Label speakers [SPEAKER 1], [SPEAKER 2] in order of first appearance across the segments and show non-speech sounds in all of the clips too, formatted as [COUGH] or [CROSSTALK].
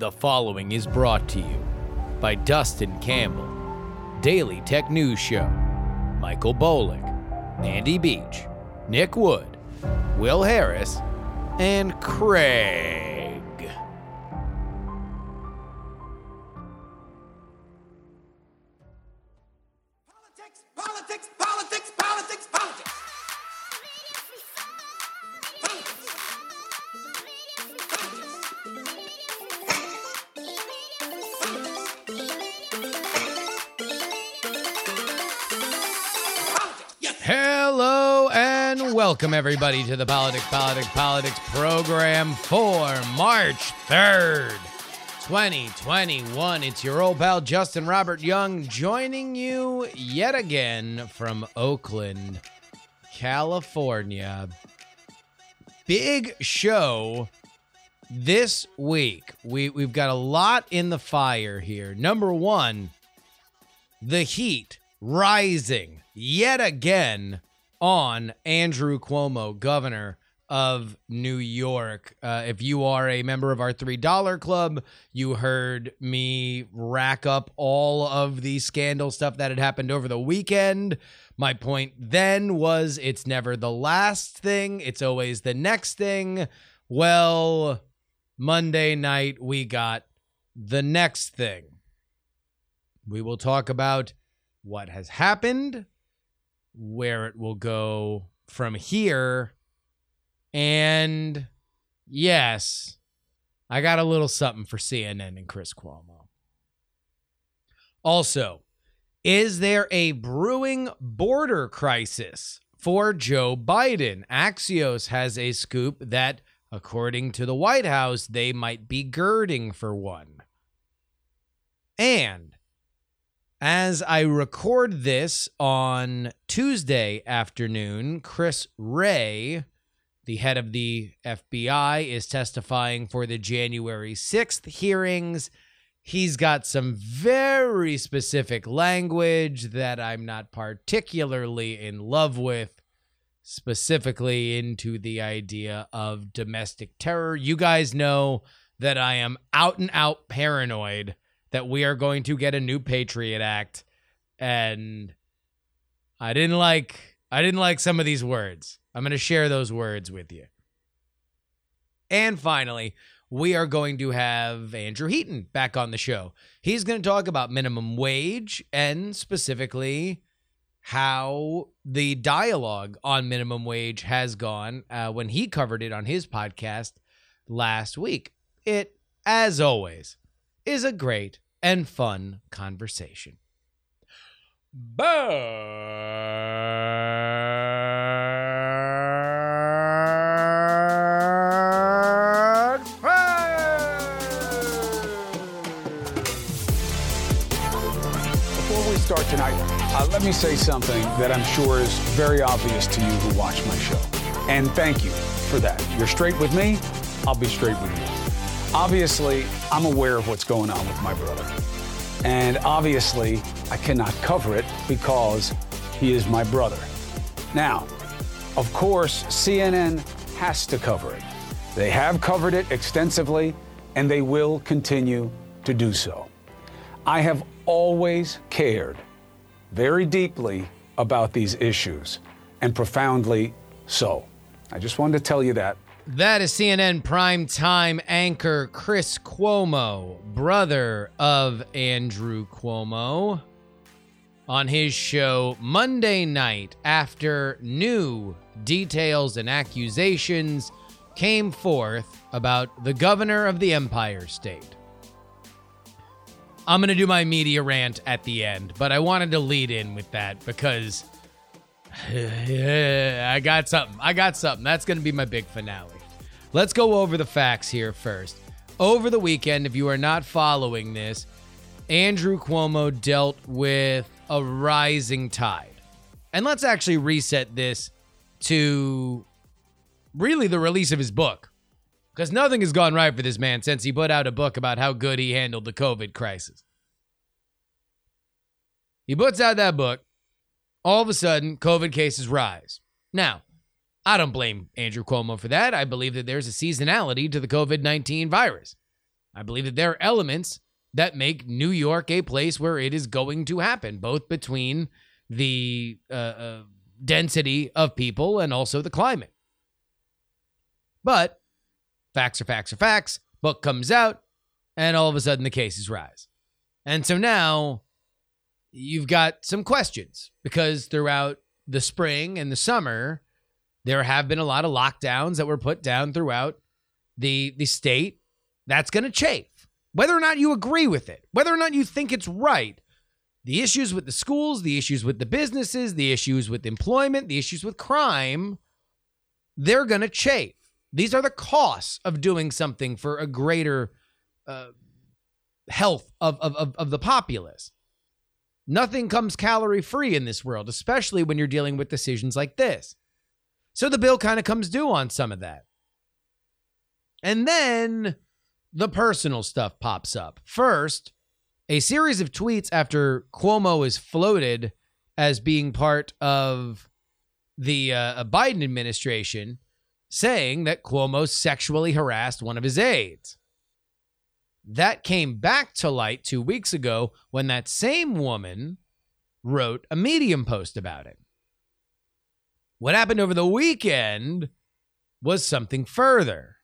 [SPEAKER 1] The following is brought to you by Dustin Campbell, Daily Tech News Show, Michael Bolick, Andy Beach, Nick Wood, Will Harris, and Craig. Everybody to the Politics, Politics, Politics program for March 3rd, 2021. It's your old pal Justin Robert Young joining you yet again from Oakland, California. Big show this week. We we've got a lot in the fire here. Number 1, the heat rising yet again on Andrew Cuomo, governor of New York. Uh, if you are a member of our $3 club, you heard me rack up all of the scandal stuff that had happened over the weekend. My point then was it's never the last thing, it's always the next thing. Well, Monday night, we got the next thing. We will talk about what has happened, where it will go from here, and yes, I got a little something for CNN and Chris Cuomo. Also, is there a brewing border crisis for Joe Biden? Axios has a scoop that, according to the White House, they might be girding for one. And as I record this on Tuesday afternoon, Chris Wray, the head of the FBI, is testifying for the January 6th hearings. He's got some very specific language that I'm not particularly in love with, specifically into the idea of domestic terror. You guys know that I am out and out paranoid that we are going to get a new Patriot Act and I didn't like I didn't like some of these words. I'm going to share those words with you. And finally, we are going to have Andrew Heaton back on the show. He's going to talk about minimum wage and specifically how the dialogue on minimum wage has gone uh, when he covered it on his podcast last week. It, as always, is a great and fun conversation. Bird
[SPEAKER 2] Before we start tonight, uh, let me say something that I'm sure is very obvious to you who watch my show. And thank you for that. You're straight with me, I'll be straight with you. Obviously, I'm aware of what's going on with my brother. And obviously, I cannot cover it because he is my brother. Now, of course, CNN has to cover it. They have covered it extensively, and they will continue to do so. I have always cared very deeply about these issues, and profoundly so. I just wanted to tell you that.
[SPEAKER 1] That is CNN primetime anchor Chris Cuomo, brother of Andrew Cuomo, on his show Monday night after new details and accusations came forth about the governor of the Empire State. I'm going to do my media rant at the end, but I wanted to lead in with that because [SIGHS] I got something. I got something. That's going to be my big finale. Let's go over the facts here first. Over the weekend, if you are not following this, Andrew Cuomo dealt with a rising tide. And let's actually reset this to really the release of his book. Because nothing has gone right for this man since he put out a book about how good he handled the COVID crisis. He puts out that book. All of a sudden, COVID cases rise. Now, I don't blame Andrew Cuomo for that. I believe that there's a seasonality to the COVID 19 virus. I believe that there are elements that make New York a place where it is going to happen, both between the uh, uh, density of people and also the climate. But facts are facts are facts. Book comes out, and all of a sudden the cases rise. And so now you've got some questions because throughout the spring and the summer, there have been a lot of lockdowns that were put down throughout the the state. That's going to chafe. Whether or not you agree with it, whether or not you think it's right, the issues with the schools, the issues with the businesses, the issues with employment, the issues with crime, they're going to chafe. These are the costs of doing something for a greater uh, health of, of, of, of the populace. Nothing comes calorie free in this world, especially when you're dealing with decisions like this. So the bill kind of comes due on some of that. And then the personal stuff pops up. First, a series of tweets after Cuomo is floated as being part of the uh, Biden administration saying that Cuomo sexually harassed one of his aides. That came back to light two weeks ago when that same woman wrote a Medium post about it. What happened over the weekend was something further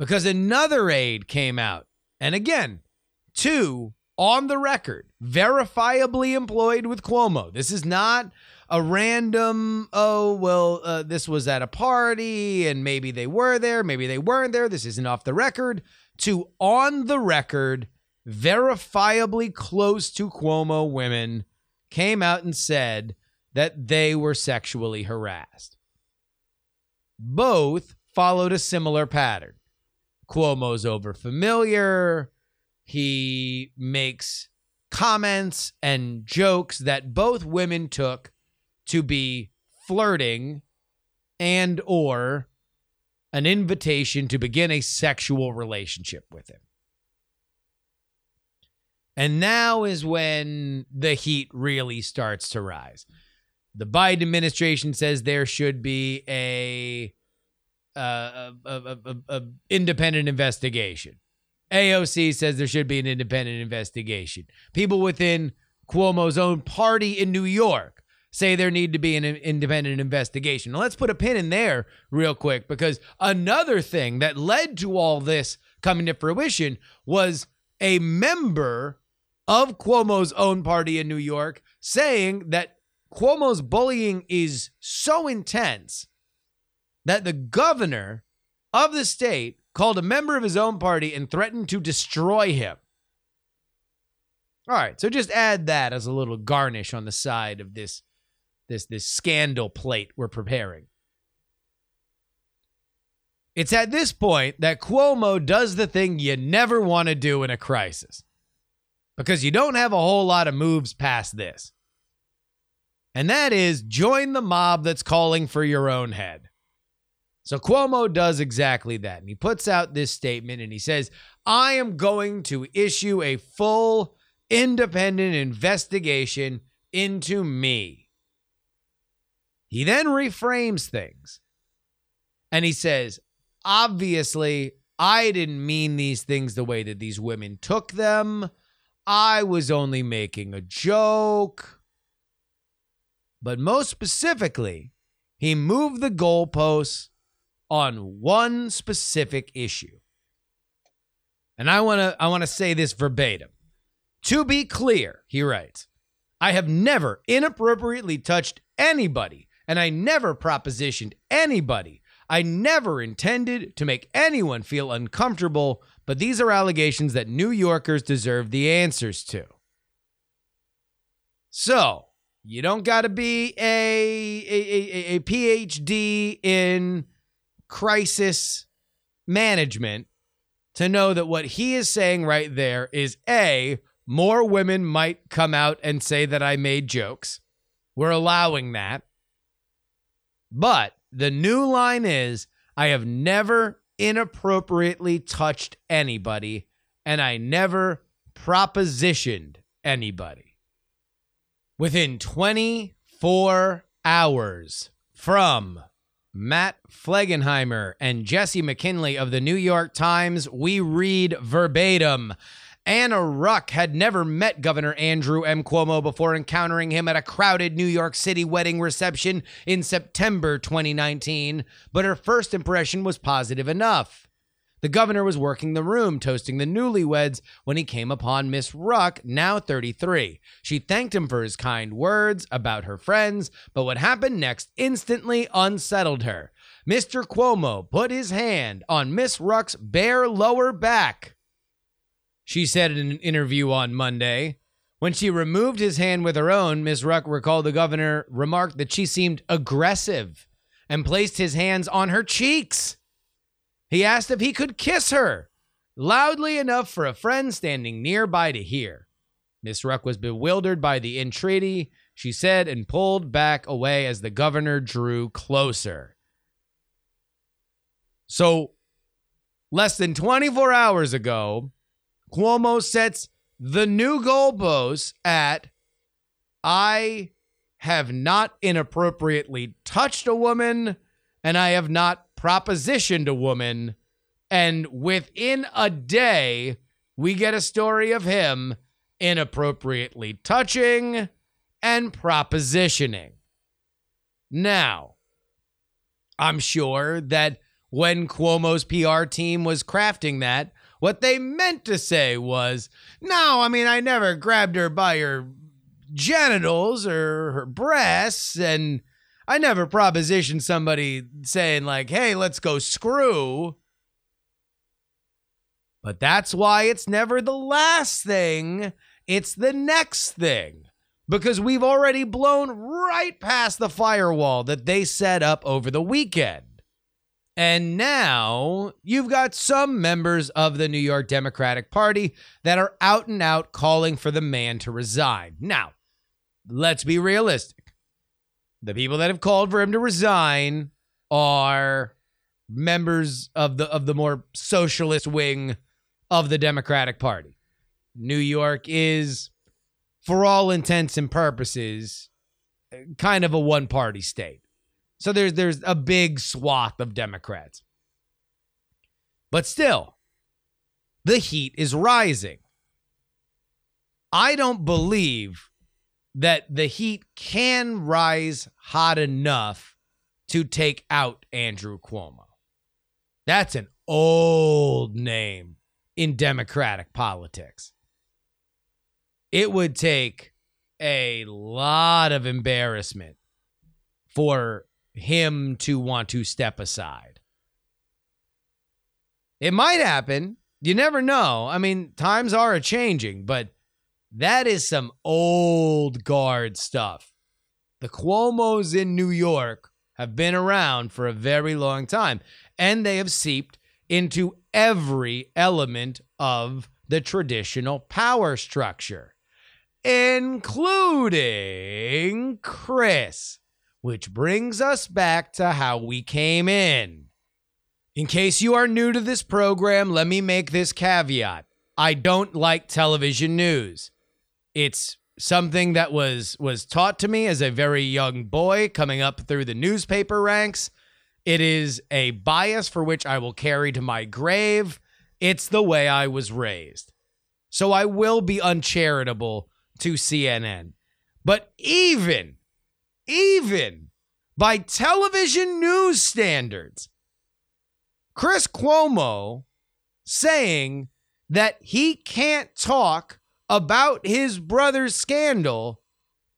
[SPEAKER 1] because another aide came out. And again, two on the record, verifiably employed with Cuomo. This is not a random, oh, well, uh, this was at a party and maybe they were there, maybe they weren't there. This isn't off the record. To on the record, verifiably close to Cuomo women came out and said that they were sexually harassed. Both followed a similar pattern. Cuomo's overfamiliar. He makes comments and jokes that both women took to be flirting and or an invitation to begin a sexual relationship with him. And now is when the heat really starts to rise. The Biden administration says there should be a uh, a, a, a, a independent investigation. AOC says there should be an independent investigation. People within Cuomo's own party in New York say there need to be an independent investigation. Now let's put a pin in there real quick because another thing that led to all this coming to fruition was a member of Cuomo's own party in New York saying that Cuomo's bullying is so intense that the governor of the state called a member of his own party and threatened to destroy him. All right, so just add that as a little garnish on the side of this this this scandal plate we're preparing. It's at this point that Cuomo does the thing you never want to do in a crisis. Because you don't have a whole lot of moves past this. And that is join the mob that's calling for your own head. So Cuomo does exactly that. And he puts out this statement and he says, I am going to issue a full independent investigation into me. He then reframes things and he says, Obviously, I didn't mean these things the way that these women took them. I was only making a joke. But most specifically, he moved the goalposts on one specific issue. And I want to I want to say this verbatim. To be clear, he writes, I have never inappropriately touched anybody and I never propositioned anybody. I never intended to make anyone feel uncomfortable, but these are allegations that New Yorkers deserve the answers to. So, you don't got to be a, a, a, a PhD in crisis management to know that what he is saying right there is A, more women might come out and say that I made jokes. We're allowing that. But the new line is I have never inappropriately touched anybody and I never propositioned anybody. Within 24 hours from Matt Flegenheimer and Jesse McKinley of the New York Times, we read verbatim. Anna Ruch had never met Governor Andrew M. Cuomo before encountering him at a crowded New York City wedding reception in September 2019, but her first impression was positive enough. The governor was working the room, toasting the newlyweds, when he came upon Miss Ruch, now 33. She thanked him for his kind words about her friends, but what happened next instantly unsettled her. Mr. Cuomo put his hand on Miss Ruch's bare lower back. She said in an interview on Monday. When she removed his hand with her own, Miss Ruch recalled the governor remarked that she seemed aggressive and placed his hands on her cheeks. He asked if he could kiss her, loudly enough for a friend standing nearby to hear. Miss Ruch was bewildered by the entreaty, she said, and pulled back away as the governor drew closer. So, less than 24 hours ago, Cuomo sets the new goalposts at I have not inappropriately touched a woman and I have not propositioned a woman. And within a day, we get a story of him inappropriately touching and propositioning. Now, I'm sure that when Cuomo's PR team was crafting that, what they meant to say was, no, I mean, I never grabbed her by her genitals or her breasts, and I never propositioned somebody saying, like, hey, let's go screw. But that's why it's never the last thing, it's the next thing. Because we've already blown right past the firewall that they set up over the weekend. And now you've got some members of the New York Democratic Party that are out and out calling for the man to resign. Now, let's be realistic. The people that have called for him to resign are members of the of the more socialist wing of the Democratic Party. New York is for all intents and purposes kind of a one-party state. So there's there's a big swath of Democrats. But still, the heat is rising. I don't believe that the heat can rise hot enough to take out Andrew Cuomo. That's an old name in Democratic politics. It would take a lot of embarrassment for him to want to step aside. It might happen. You never know. I mean, times are a changing, but that is some old guard stuff. The Cuomos in New York have been around for a very long time, and they have seeped into every element of the traditional power structure, including Chris which brings us back to how we came in. In case you are new to this program, let me make this caveat. I don't like television news. It's something that was was taught to me as a very young boy coming up through the newspaper ranks. It is a bias for which I will carry to my grave. It's the way I was raised. So I will be uncharitable to CNN. But even even by television news standards. Chris Cuomo saying that he can't talk about his brother's scandal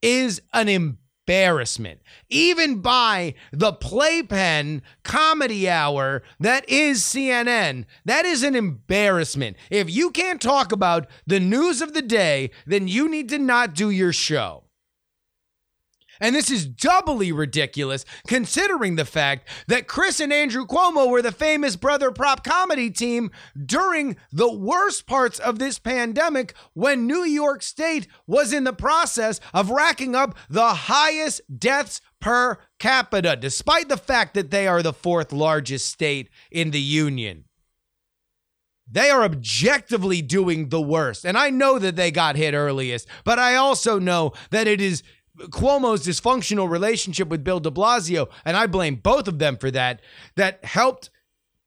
[SPEAKER 1] is an embarrassment. Even by the playpen comedy hour that is CNN, that is an embarrassment. If you can't talk about the news of the day, then you need to not do your show. And this is doubly ridiculous considering the fact that Chris and Andrew Cuomo were the famous brother prop comedy team during the worst parts of this pandemic when New York State was in the process of racking up the highest deaths per capita, despite the fact that they are the fourth largest state in the union. They are objectively doing the worst. And I know that they got hit earliest, but I also know that it is Cuomo's dysfunctional relationship with Bill de Blasio, and I blame both of them for that, that helped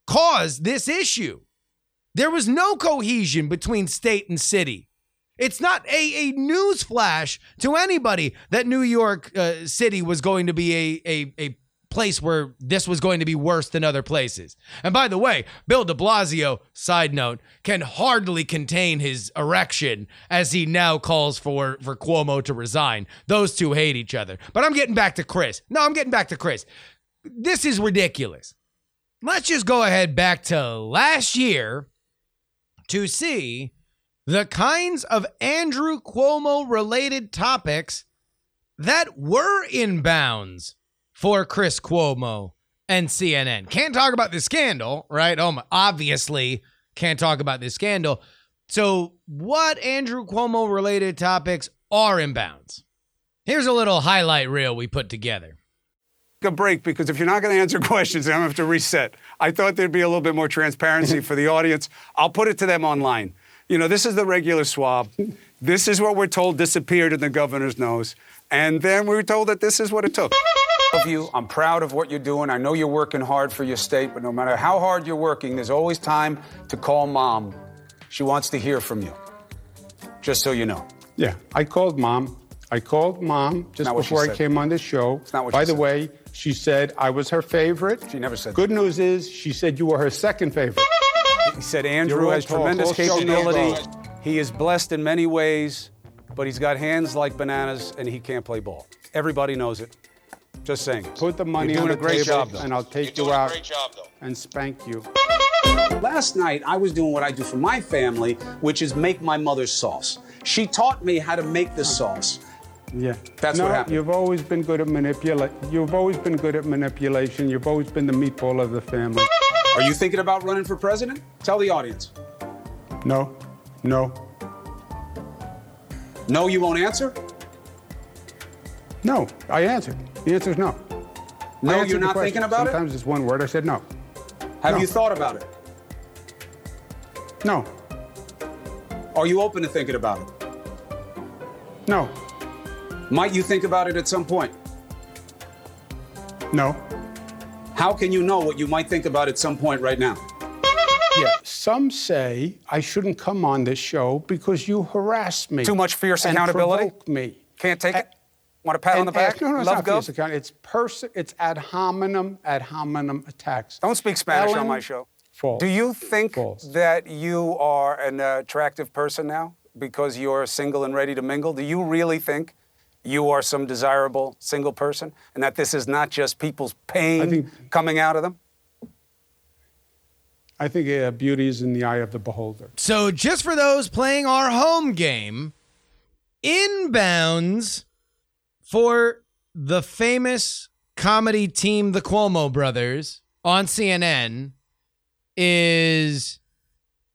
[SPEAKER 1] cause this issue. There was no cohesion between state and city. It's not a, a news flash to anybody that New York uh, City was going to be a, a, a place where this was going to be worse than other places. And by the way, Bill de Blasio, side note, can hardly contain his erection as he now calls for, for Cuomo to resign. Those two hate each other. But I'm getting back to Chris. No, I'm getting back to Chris. This is ridiculous. Let's just go ahead back to last year to see the kinds of Andrew Cuomo related topics that were in bounds for Chris Cuomo and CNN. Can't talk about the scandal, right? Oh, my, obviously can't talk about this scandal. So, what Andrew Cuomo related topics are in bounds? Here's a little highlight reel we put together.
[SPEAKER 3] a break because if you're not going to answer [LAUGHS] questions, I'm going to have to reset. I thought there'd be a little bit more transparency for the audience. I'll put it to them online. You know, this is the regular swab. This is what we're told disappeared in the governor's nose. And then we were told that this is what it took. Love you. I'm proud of what you're doing. I know you're working hard for your state, but no matter how hard you're working, there's always time to call mom. She wants to hear from you. Just so you know.
[SPEAKER 4] Yeah, I called mom. I called mom just before I came on the show.
[SPEAKER 3] It's not what
[SPEAKER 4] By the
[SPEAKER 3] said.
[SPEAKER 4] way, she said I was her favorite.
[SPEAKER 3] She never said
[SPEAKER 4] Good news is she said you were her second favorite.
[SPEAKER 3] He said Andrew has
[SPEAKER 4] talk,
[SPEAKER 3] tremendous capability. He is blessed in many ways, but he's got hands like bananas and he can't play ball. Everybody knows it. Just saying.
[SPEAKER 4] Put the money on the
[SPEAKER 3] a great
[SPEAKER 4] table,
[SPEAKER 3] job,
[SPEAKER 4] and I'll take you out job, and spank you.
[SPEAKER 3] Last night, I was doing what I do for my family, which is make my mother's sauce. She taught me how to make the sauce.
[SPEAKER 4] Yeah,
[SPEAKER 3] That's
[SPEAKER 4] no,
[SPEAKER 3] what happened.
[SPEAKER 4] You've always been good at manipulate. You've always been good at manipulation. You've always been the meatball of the family.
[SPEAKER 3] Are you thinking about running for president? Tell the audience.
[SPEAKER 4] No, no,
[SPEAKER 3] No, you won't answer?
[SPEAKER 4] no. I answered. The answer is no.
[SPEAKER 3] No, you're not
[SPEAKER 4] question.
[SPEAKER 3] thinking about it?
[SPEAKER 4] Sometimes it's one word. I said no.
[SPEAKER 3] Have
[SPEAKER 4] No.
[SPEAKER 3] you thought about it?
[SPEAKER 4] No,
[SPEAKER 3] Are you open to thinking about it?
[SPEAKER 4] no,
[SPEAKER 3] Might you think about it at some point?
[SPEAKER 4] no.
[SPEAKER 3] How can you know what you might think about at some point right now?
[SPEAKER 4] Yeah, some say I shouldn't come on this show because you harass me.
[SPEAKER 3] Too much fierce
[SPEAKER 4] and
[SPEAKER 3] accountability?
[SPEAKER 4] provoke me.
[SPEAKER 3] Can't take it?
[SPEAKER 4] A-
[SPEAKER 3] Want a pat on the back?
[SPEAKER 4] ask- no, no, it's
[SPEAKER 3] Love
[SPEAKER 4] not
[SPEAKER 3] go?
[SPEAKER 4] fierce account. It's person. It's ad hominem, ad hominem attacks.
[SPEAKER 3] Don't speak Spanish on my show.
[SPEAKER 4] False.
[SPEAKER 3] Do you think
[SPEAKER 4] False.
[SPEAKER 3] that you are an attractive person now because you're single and ready to mingle? Do you really think you are some desirable single person and that this is not just people's pain
[SPEAKER 4] think-
[SPEAKER 3] coming out of them?
[SPEAKER 4] I think uh, beauty is in the eye of the beholder.
[SPEAKER 1] So, just for those playing our home game, inbounds for the famous comedy team, the Cuomo brothers, on CNN is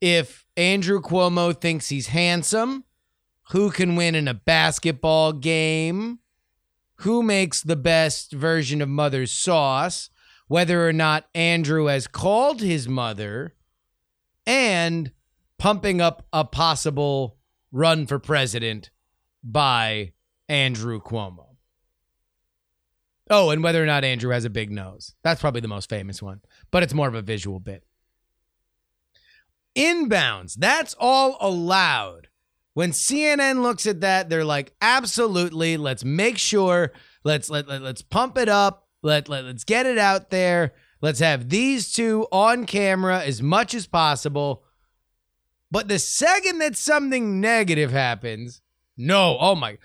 [SPEAKER 1] if Andrew Cuomo thinks he's handsome, who can win in a basketball game, who makes the best version of mother's sauce, whether or not Andrew has called his mother, and pumping up a possible run for president by Andrew Cuomo. Oh, and whether or not Andrew has a big nose. That's probably the most famous one, but it's more of a visual bit. Inbounds, that's all allowed. When CNN looks at that, they're like, absolutely, let's make sure, let's let, let let's pump it up, let, let let's get it out there. Let's have these two on camera as much as possible. But the second that something negative happens, no, oh my,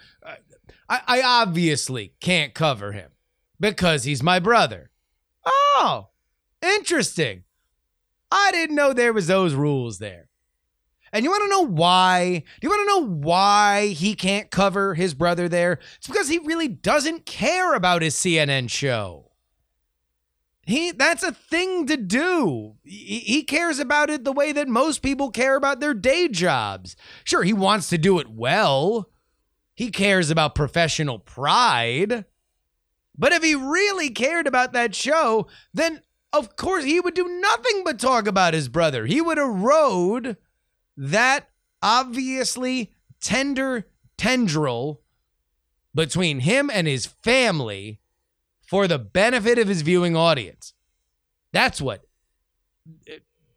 [SPEAKER 1] I, I obviously can't cover him because he's my brother. Oh, interesting. I didn't know there was those rules there. And you want to know why? Do you want to know why he can't cover his brother there? It's because he really doesn't care about his CNN show. He that's a thing to do. He, he cares about it the way that most people care about their day jobs. Sure, he wants to do it well. He cares about professional pride. But if he really cared about that show, then of course he would do nothing but talk about his brother. He would erode that obviously tender tendril between him and his family for the benefit of his viewing audience. That's what uh,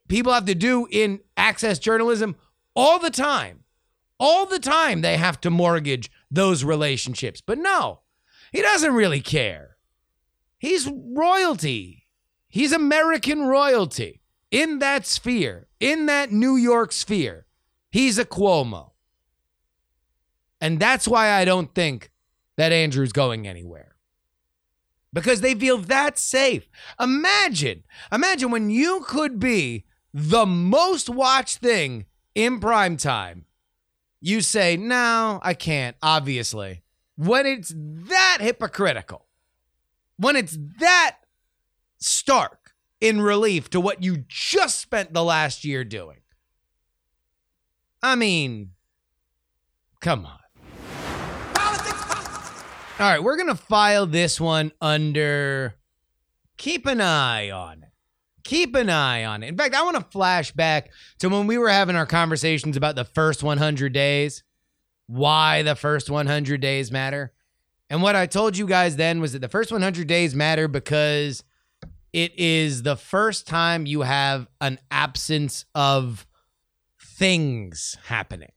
[SPEAKER 1] people have to do in access journalism all the time. All the time they have to mortgage those relationships. But no, he doesn't really care. He's royalty. He's American royalty in that sphere, in that New York sphere. He's a Cuomo. And that's why I don't think that Andrew's going anywhere. Because they feel that safe. Imagine, imagine when you could be the most watched thing in prime time. You say, no, I can't, obviously. When it's that hypocritical, when it's that stark in relief to what you just spent the last year doing. I mean, come on.
[SPEAKER 5] Politics, politics.
[SPEAKER 1] All right, we're going to file this one under keep an eye on it. Keep an eye on it. In fact, I want to flash back to when we were having our conversations about the first 100 days, why the first 100 days matter. And what I told you guys then was that the first 100 days matter because it is the first time you have an absence of things happening.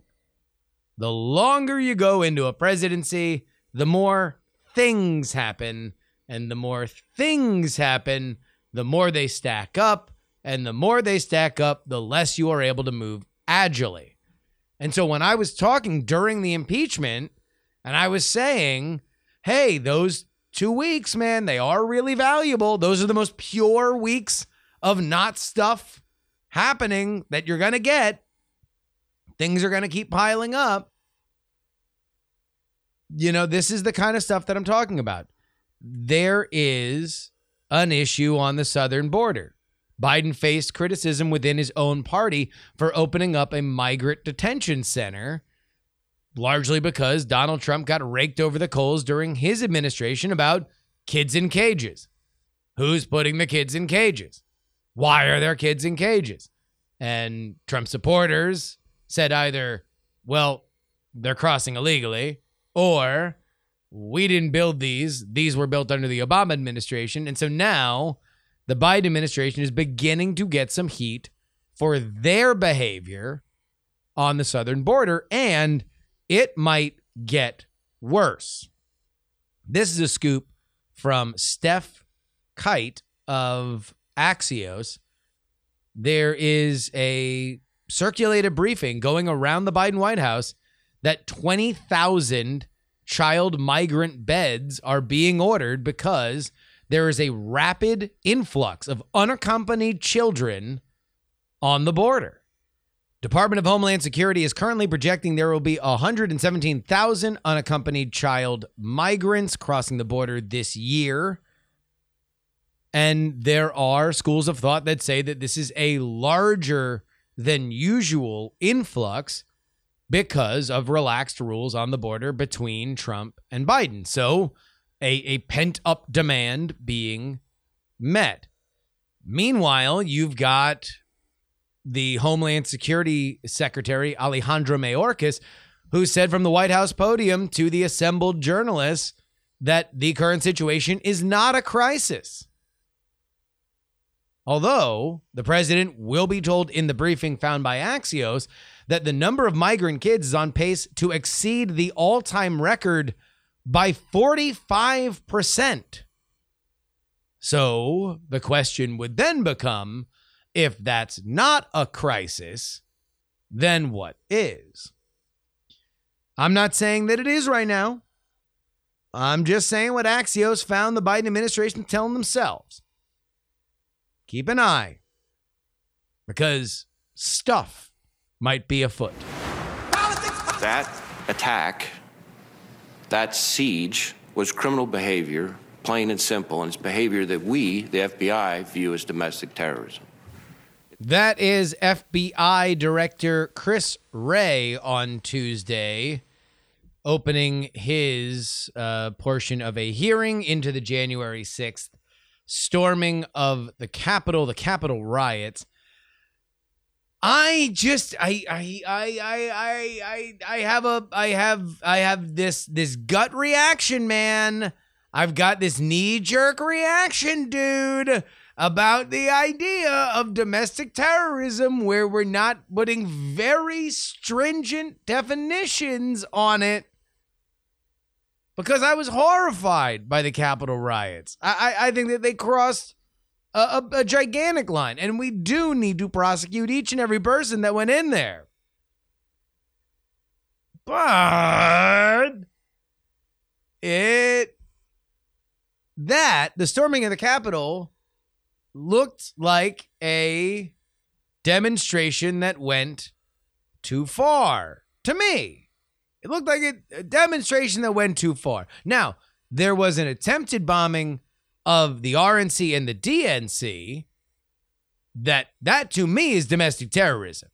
[SPEAKER 1] The longer you go into a presidency, the more things happen. And the more things happen, the more they stack up. And the more they stack up, the less you are able to move agilely. And so when I was talking during the impeachment and I was saying, hey, those two weeks, man, they are really valuable. Those are the most pure weeks of not stuff happening that you're going to get. Things are going to keep piling up. You know, this is the kind of stuff that I'm talking about. There is an issue on the southern border. Biden faced criticism within his own party for opening up a migrant detention center, largely because Donald Trump got raked over the coals during his administration about kids in cages. Who's putting the kids in cages? Why are there kids in cages? And Trump supporters said either, well, they're crossing illegally, or we didn't build these. These were built under the Obama administration. And so now the Biden administration is beginning to get some heat for their behavior on the southern border, and it might get worse. This is a scoop from Stef Kight of Axios. There is a circulated briefing going around the Biden White House that 20,000 child migrant beds are being ordered because there is a rapid influx of unaccompanied children on the border. Department of Homeland Security is currently projecting there will be 117,000 unaccompanied child migrants crossing the border this year. And there are schools of thought that say that this is a larger than usual influx because of relaxed rules on the border between Trump and Biden. So, a, a pent up demand being met. Meanwhile, you've got the Homeland Security Secretary, Alejandro Mayorkas, who said from the White House podium to the assembled journalists that the current situation is not a crisis. Although the president will be told in the briefing found by Axios that the number of migrant kids is on pace to exceed the all time record by 45%. So the question would then become if that's not a crisis, then what is? I'm not saying that it is right now. I'm just saying what Axios found the Biden administration telling themselves. Keep an eye because stuff might be afoot.
[SPEAKER 6] That attack, that siege, was criminal behavior, plain and simple, and it's behavior that we, the FBI, view as domestic terrorism.
[SPEAKER 1] That is FBI Director Chris Wray on Tuesday, opening his uh, portion of a hearing into the January 6th storming of the Capitol, the Capitol riots. I just I I I I I I have a I have I have this this gut reaction, man. I've got this knee jerk reaction, dude, about the idea of domestic terrorism where we're not putting very stringent definitions on it. Because I was horrified by the Capitol riots. I I, I think that they crossed a, a, a gigantic line, and we do need to prosecute each and every person that went in there. But it that the storming of the Capitol looked like a demonstration that went too far to me. It looked like a, a demonstration that went too far. Now, there was an attempted bombing of the RNC and the DNC that that to me is domestic terrorism.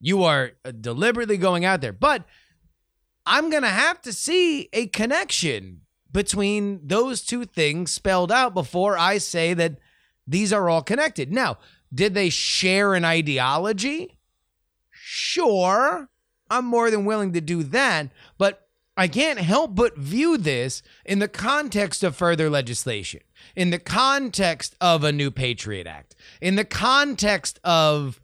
[SPEAKER 1] You are uh, deliberately going out there, but I'm going to have to see a connection between those two things spelled out before I say that these are all connected. Now, did they share an ideology? Sure. I'm more than willing to do that, but I can't help but view this in the context of further legislation, in the context of a new Patriot Act, in the context of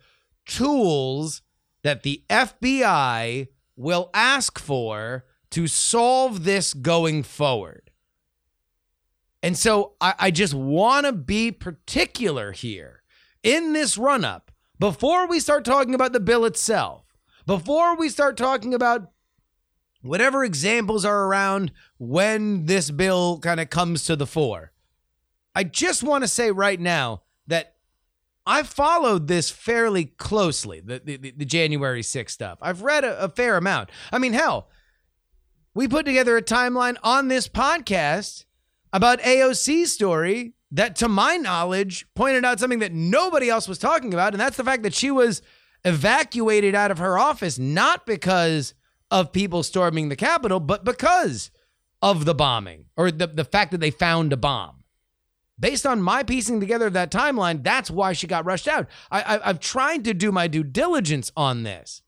[SPEAKER 1] tools that the FBI will ask for to solve this going forward. And so I, I just want to be particular here in this run up before we start talking about the bill itself, before we start talking about whatever examples are around when this bill kind of comes to the fore. I just want to say right now that I followed this fairly closely, the, the, the January 6th stuff. I've read a, a fair amount. I mean, hell, we put together a timeline on this podcast about AOC's story that, to my knowledge, pointed out something that nobody else was talking about. And that's the fact that she was evacuated out of her office, not because of people storming the Capitol, but because of the bombing or the, the fact that they found a bomb. Based on my piecing together of that timeline, that's why she got rushed out. I, I, I've tried to do my due diligence on this.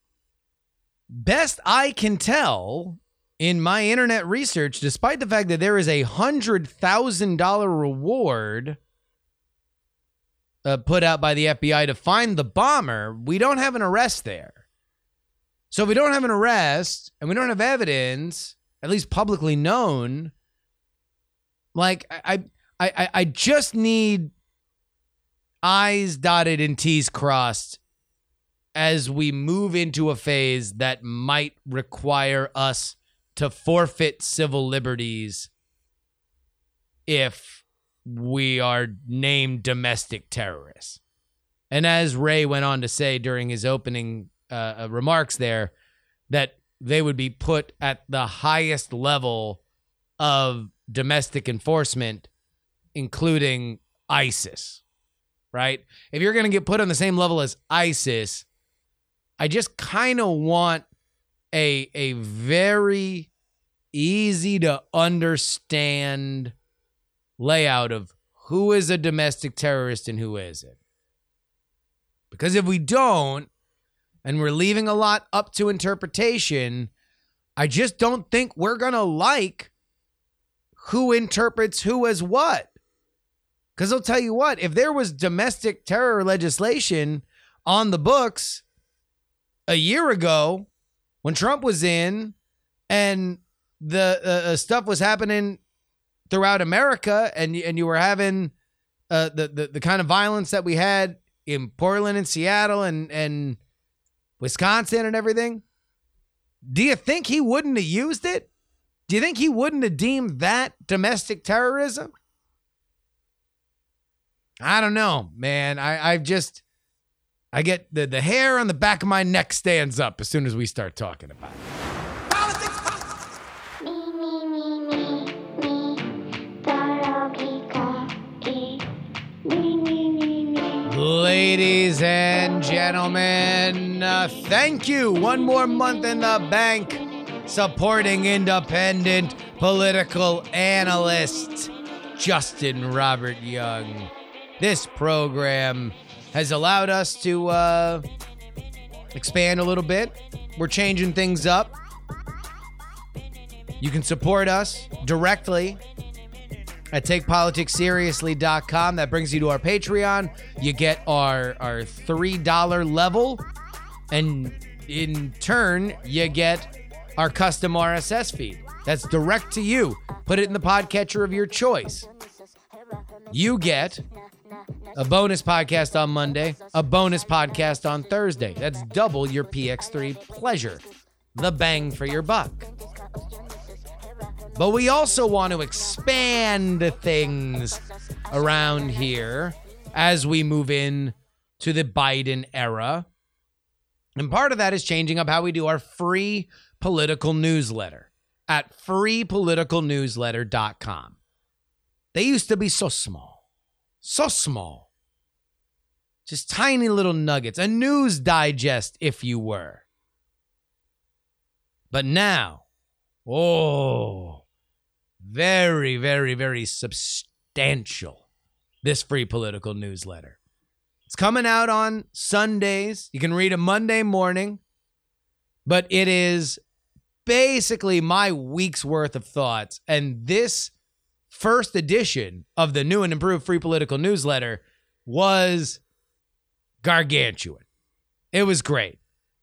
[SPEAKER 1] Best I can tell in my internet research, despite the fact that there is a $100,000 reward uh, put out by the FBI to find the bomber, we don't have an arrest there. So if we don't have an arrest and we don't have evidence, at least publicly known, like I I I, I just need I's dotted and T's crossed as we move into a phase that might require us to forfeit civil liberties if we are named domestic terrorists. And as Wray went on to say during his opening uh, uh, remarks there that they would be put at the highest level of domestic enforcement, including ISIS, right? If you're going to get put on the same level as ISIS, I just kind of want a a very easy to understand layout of who is a domestic terrorist and who isn't. Because if we don't, and we're leaving a lot up to interpretation, I just don't think we're going to like who interprets who as what. Because I'll tell you what, if there was domestic terror legislation on the books a year ago when Trump was in and the uh, uh stuff was happening throughout America and, and you were having uh, the, the, the kind of violence that we had in Portland and Seattle and, and Wisconsin and everything. Do you think he wouldn't have used it? Do you think he wouldn't have deemed that domestic terrorism? I don't know, man. I, I've just I get the, the hair on the back of my neck stands up as soon as we start talking about it. Ladies and gentlemen, uh, thank you. One more month in the bank supporting independent political analyst Justin Robert Young. This program has allowed us to uh, expand a little bit. We're changing things up. You can support us directly at takepoliticsseriously.com. That brings you to our Patreon. You get our our $3 level and in turn you get our custom RSS feed. That's direct to you. Put it in the podcatcher of your choice. You get a bonus podcast on Monday, a bonus podcast on Thursday. That's double your PX3 pleasure. The bang for your buck. But we also want to expand things around here as we move in to the Biden era. And part of that is changing up how we do our free political newsletter at freepoliticalnewsletter.com. They used to be so small, so small. Just tiny little nuggets, a news digest, if you were. But now, oh, very, very, very substantial. This free political newsletter. It's coming out on Sundays. You can read it Monday morning, but it is basically my week's worth of thoughts. And this first edition of the new and improved free political newsletter was gargantuan. It was great.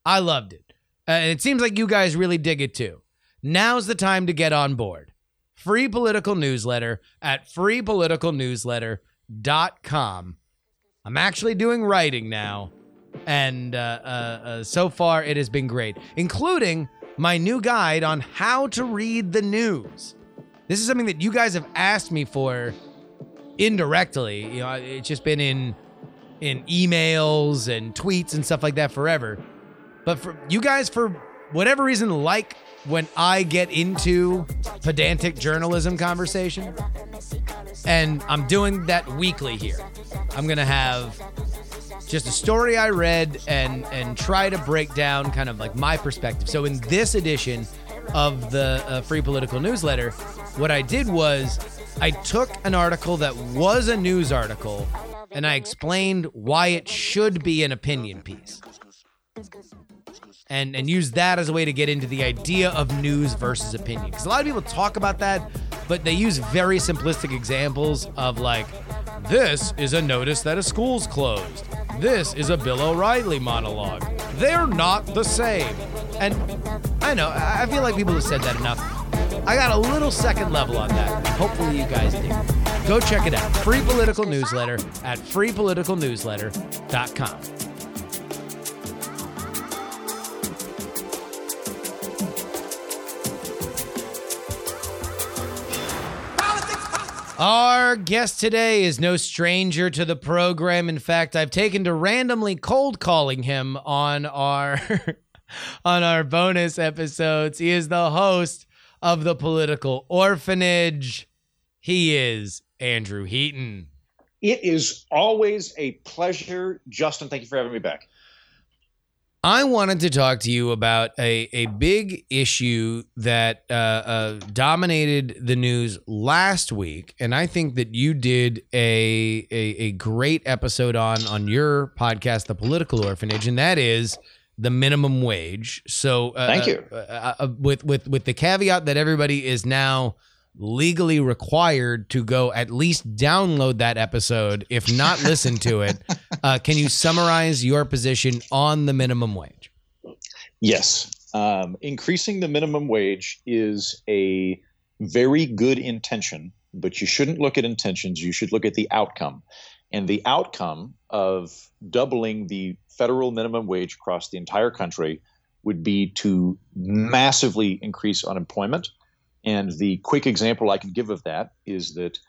[SPEAKER 1] I loved it. Uh, and it seems like you guys really dig it too. Now's the time to get on board. Free political newsletter at freepoliticalnewsletter.com. I'm actually doing writing now. And uh, uh, uh, so far, it has been great, including my new guide on how to read the news. This is something that you guys have asked me for indirectly. You know, it's just been in in emails and tweets and stuff like that forever. But for you guys, for whatever reason, like when I get into pedantic journalism conversation, and I'm doing that weekly here. I'm gonna have just a story I read and and try to break down kind of like my perspective. So in this edition of the uh, Free Political Newsletter, what I did was I took an article that was a news article and I explained why it should be an opinion piece. And and use that as a way to get into the idea of news versus opinion. Because a lot of people talk about that, but they use very simplistic examples of like, this is a notice that a school's closed. This is a Bill O'Reilly monologue. They're not the same. And I know, I feel like people have said that enough. I got a little second level on that. Hopefully you guys do. Go check it out. Free political newsletter at freepoliticalnewsletter.com. Our guest today is no stranger to the program. In fact, I've taken to randomly cold calling him on our [LAUGHS] on our bonus episodes. He is the host of the Political Orphanage. He is Andrew Heaton.
[SPEAKER 7] It is always a pleasure, Justin. Thank you for having me back.
[SPEAKER 1] I wanted to talk to you about a, a big issue that uh, uh, dominated the news last week, and I think that you did a, a a great episode on on your podcast, The Political Orphanage, and that is the minimum wage. So, uh,
[SPEAKER 7] Thank you.
[SPEAKER 1] uh, uh, with with with the caveat that everybody is now legally required to go at least download that episode, if not listen to it. [LAUGHS] Uh, can you summarize your position on the minimum wage?
[SPEAKER 7] Yes. Um, increasing the minimum wage is a very good intention, but you shouldn't look at intentions. You should look at the outcome. And the outcome of doubling the federal minimum wage across the entire country would be to massively increase unemployment. And the quick example I can give of that is that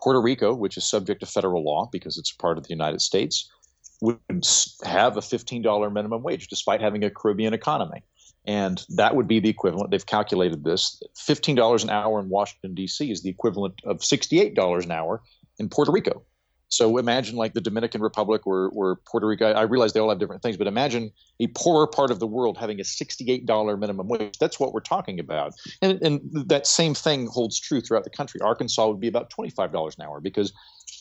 [SPEAKER 7] Puerto Rico, which is subject to federal law because it's part of the United States, would have a $15 minimum wage despite having a Caribbean economy. And that would be the equivalent. They've calculated this $15 an hour in Washington, D.C. is the equivalent of $68 an hour in Puerto Rico. So imagine like the Dominican Republic or, or Puerto Rico. I realize they all have different things, but imagine a poorer part of the world having a $68 minimum wage. That's what we're talking about. And, and that same thing holds true throughout the country. Arkansas would be about $25 an hour because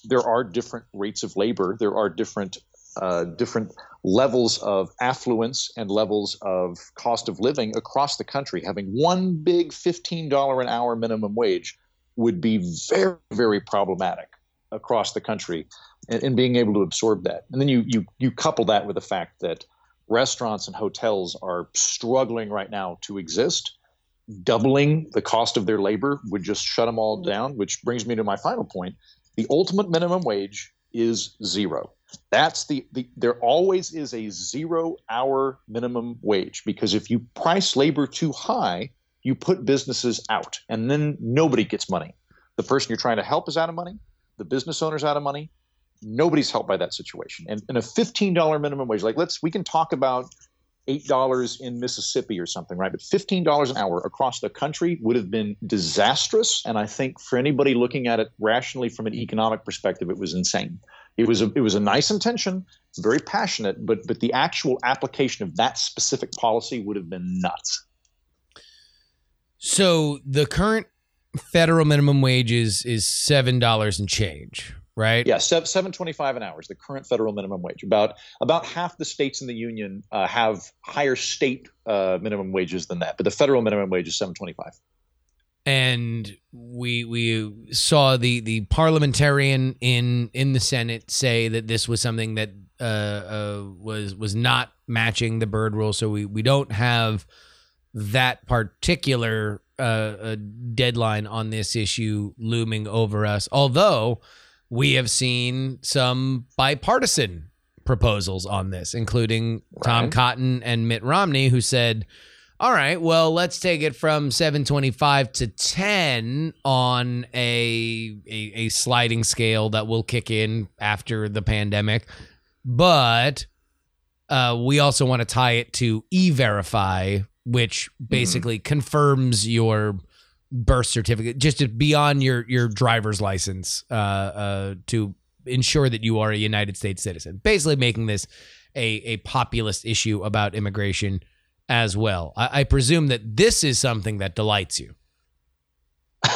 [SPEAKER 7] there are different rates of labor. There are different uh, different levels of affluence and levels of cost of living across the country. Having one big $15 an hour minimum wage would be very, very problematic across the country and, and being able to absorb that. And then you, you, you couple that with the fact that restaurants and hotels are struggling right now to exist. Doubling the cost of their labor would just shut them all mm-hmm. down, which brings me to my final point. The ultimate minimum wage is zero. That's the, the there always is a zero hour minimum wage because if you price labor too high, you put businesses out and then nobody gets money. The person you're trying to help is out of money, the business owner's out of money. Nobody's helped by that situation. And, and a $15 minimum wage, like let's we can talk about eight dollars in Mississippi or something, right? But fifteen dollars an hour across the country would have been disastrous. And I think for anybody looking at it rationally from an economic perspective, it was insane. It was a it was a nice intention, very passionate, but but the actual application of that specific policy would have been nuts.
[SPEAKER 1] So the current federal minimum wage is is seven dollars and change, right?
[SPEAKER 7] Yeah, seven twenty five an hour is the current federal minimum wage. About about half the states in the union uh, have higher state uh, minimum wages than that, but the federal minimum wage is seven twenty five.
[SPEAKER 1] And we we saw the the parliamentarian in in the Senate say that this was something that uh, uh, was was not matching the Byrd rule. So we we don't have that particular uh, uh, deadline on this issue looming over us. Although we have seen some bipartisan proposals on this, including Tom Cotton and Mitt Romney, who said, "All right, well, let's take it from 725 to 10 on a, a a sliding scale that will kick in after the pandemic, but." Uh, we also want to tie it to e-verify, which basically confirms your birth certificate, just beyond your your driver's license uh, uh, to ensure that you are a United States citizen. Basically, making this a a populist issue about immigration as well. I, I presume that this is something that delights you. [LAUGHS]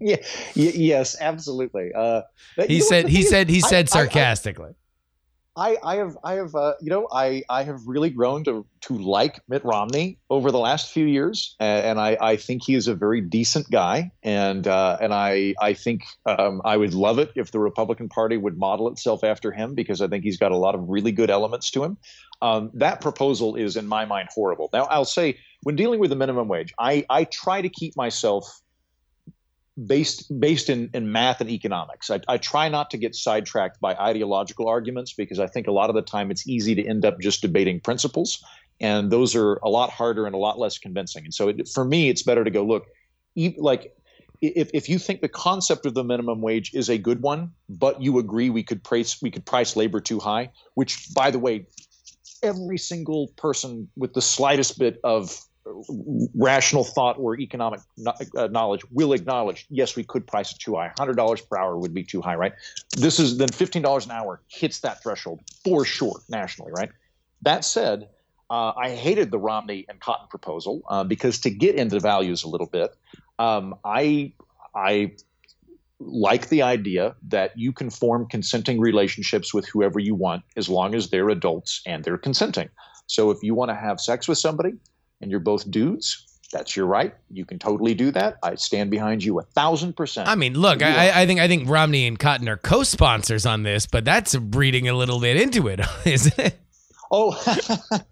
[SPEAKER 7] yeah, y- yes, absolutely. Uh,
[SPEAKER 1] He
[SPEAKER 7] you know
[SPEAKER 1] said he said he
[SPEAKER 7] I-
[SPEAKER 1] said
[SPEAKER 7] I- I-
[SPEAKER 1] sarcastically.
[SPEAKER 7] I, I have I have uh, you know I, I have really grown to to like Mitt Romney over the last few years, a- and I, I think he is a very decent guy, and uh, and I I think um, I would love it if the Republican Party would model itself after him because I think he's got a lot of really good elements to him. Um, that proposal is in my mind horrible. Now I'll say when dealing with the minimum wage, I I try to keep myself based based in, in math and economics. I, I try not to get sidetracked by ideological arguments because I think a lot of the time it's easy to end up just debating principles, and those are a lot harder and a lot less convincing. And so, it, for me, it's better to go look, like. If, if you think the concept of the minimum wage is a good one, but you agree we could price we could price labor too high, which by the way, every single person with the slightest bit of rational thought or economic uh, knowledge will acknowledge yes we could price it too high. $100 per hour would be too high right? This is then $15 an hour hits that threshold for sure nationally right? That said uh, i hated the romney and cotton proposal uh, because to get into values a little bit um, i i like the idea that you can form consenting relationships with whoever you want as long as they're adults and they're consenting. So if you want to have sex with somebody and you're both dudes, that's your right. You can totally do that. I stand behind you a thousand percent.
[SPEAKER 1] I mean, look, I, I- think I think Romney and Cotton are co-sponsors on this, but that's reading a little bit into it, [LAUGHS] isn't it?
[SPEAKER 7] Oh,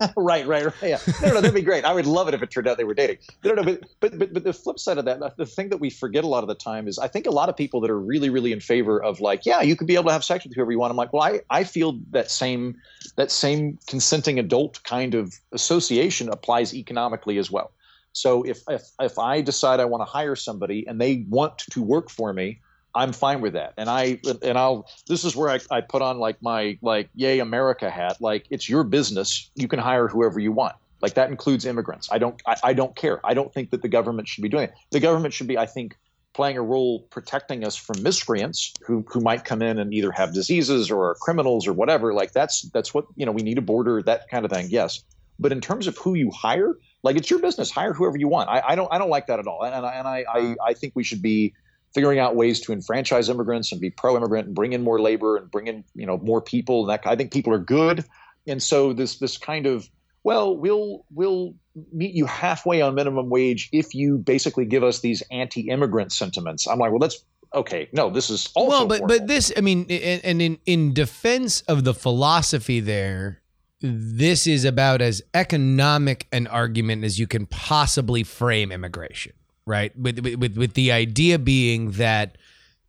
[SPEAKER 7] [LAUGHS] right, right, right. Yeah. No, no, that'd be great. I would love it if it turned out they were dating. No, no, but, but, but, but the flip side of that, the thing that we forget a lot of the time is I think a lot of people that are really, really in favor of like, yeah, you could be able to have sex with whoever you want. I'm like, well, I, I feel that same, that same consenting adult kind of association applies economically as well. So if, if, if I decide I want to hire somebody and they want to work for me, I'm fine with that. And I and I'll this is where I, I put on like my like yay America hat. Like it's your business. You can hire whoever you want. Like that includes immigrants. I don't I, I don't care. I don't think that the government should be doing it. The government should be, I think, playing a role protecting us from miscreants who who might come in and either have diseases or are criminals or whatever. Like that's that's what you know, we need a border, that kind of thing, yes. But in terms of who you hire, like it's your business. Hire whoever you want. I, I don't I don't like that at all. And, I and I, I I think we should be figuring out ways to enfranchise immigrants and be pro-immigrant and bring in more labor and bring in you know more people. And that I think people are good. And so this this kind of well, we'll we'll meet you halfway on minimum wage if you basically give us these anti-immigrant sentiments. I'm like, well, that's okay. No, this is also
[SPEAKER 1] well, but
[SPEAKER 7] horrible.
[SPEAKER 1] but this, I mean, and and in in defense of the philosophy there, this is about as economic an argument as you can possibly frame immigration, right? With with with the idea being that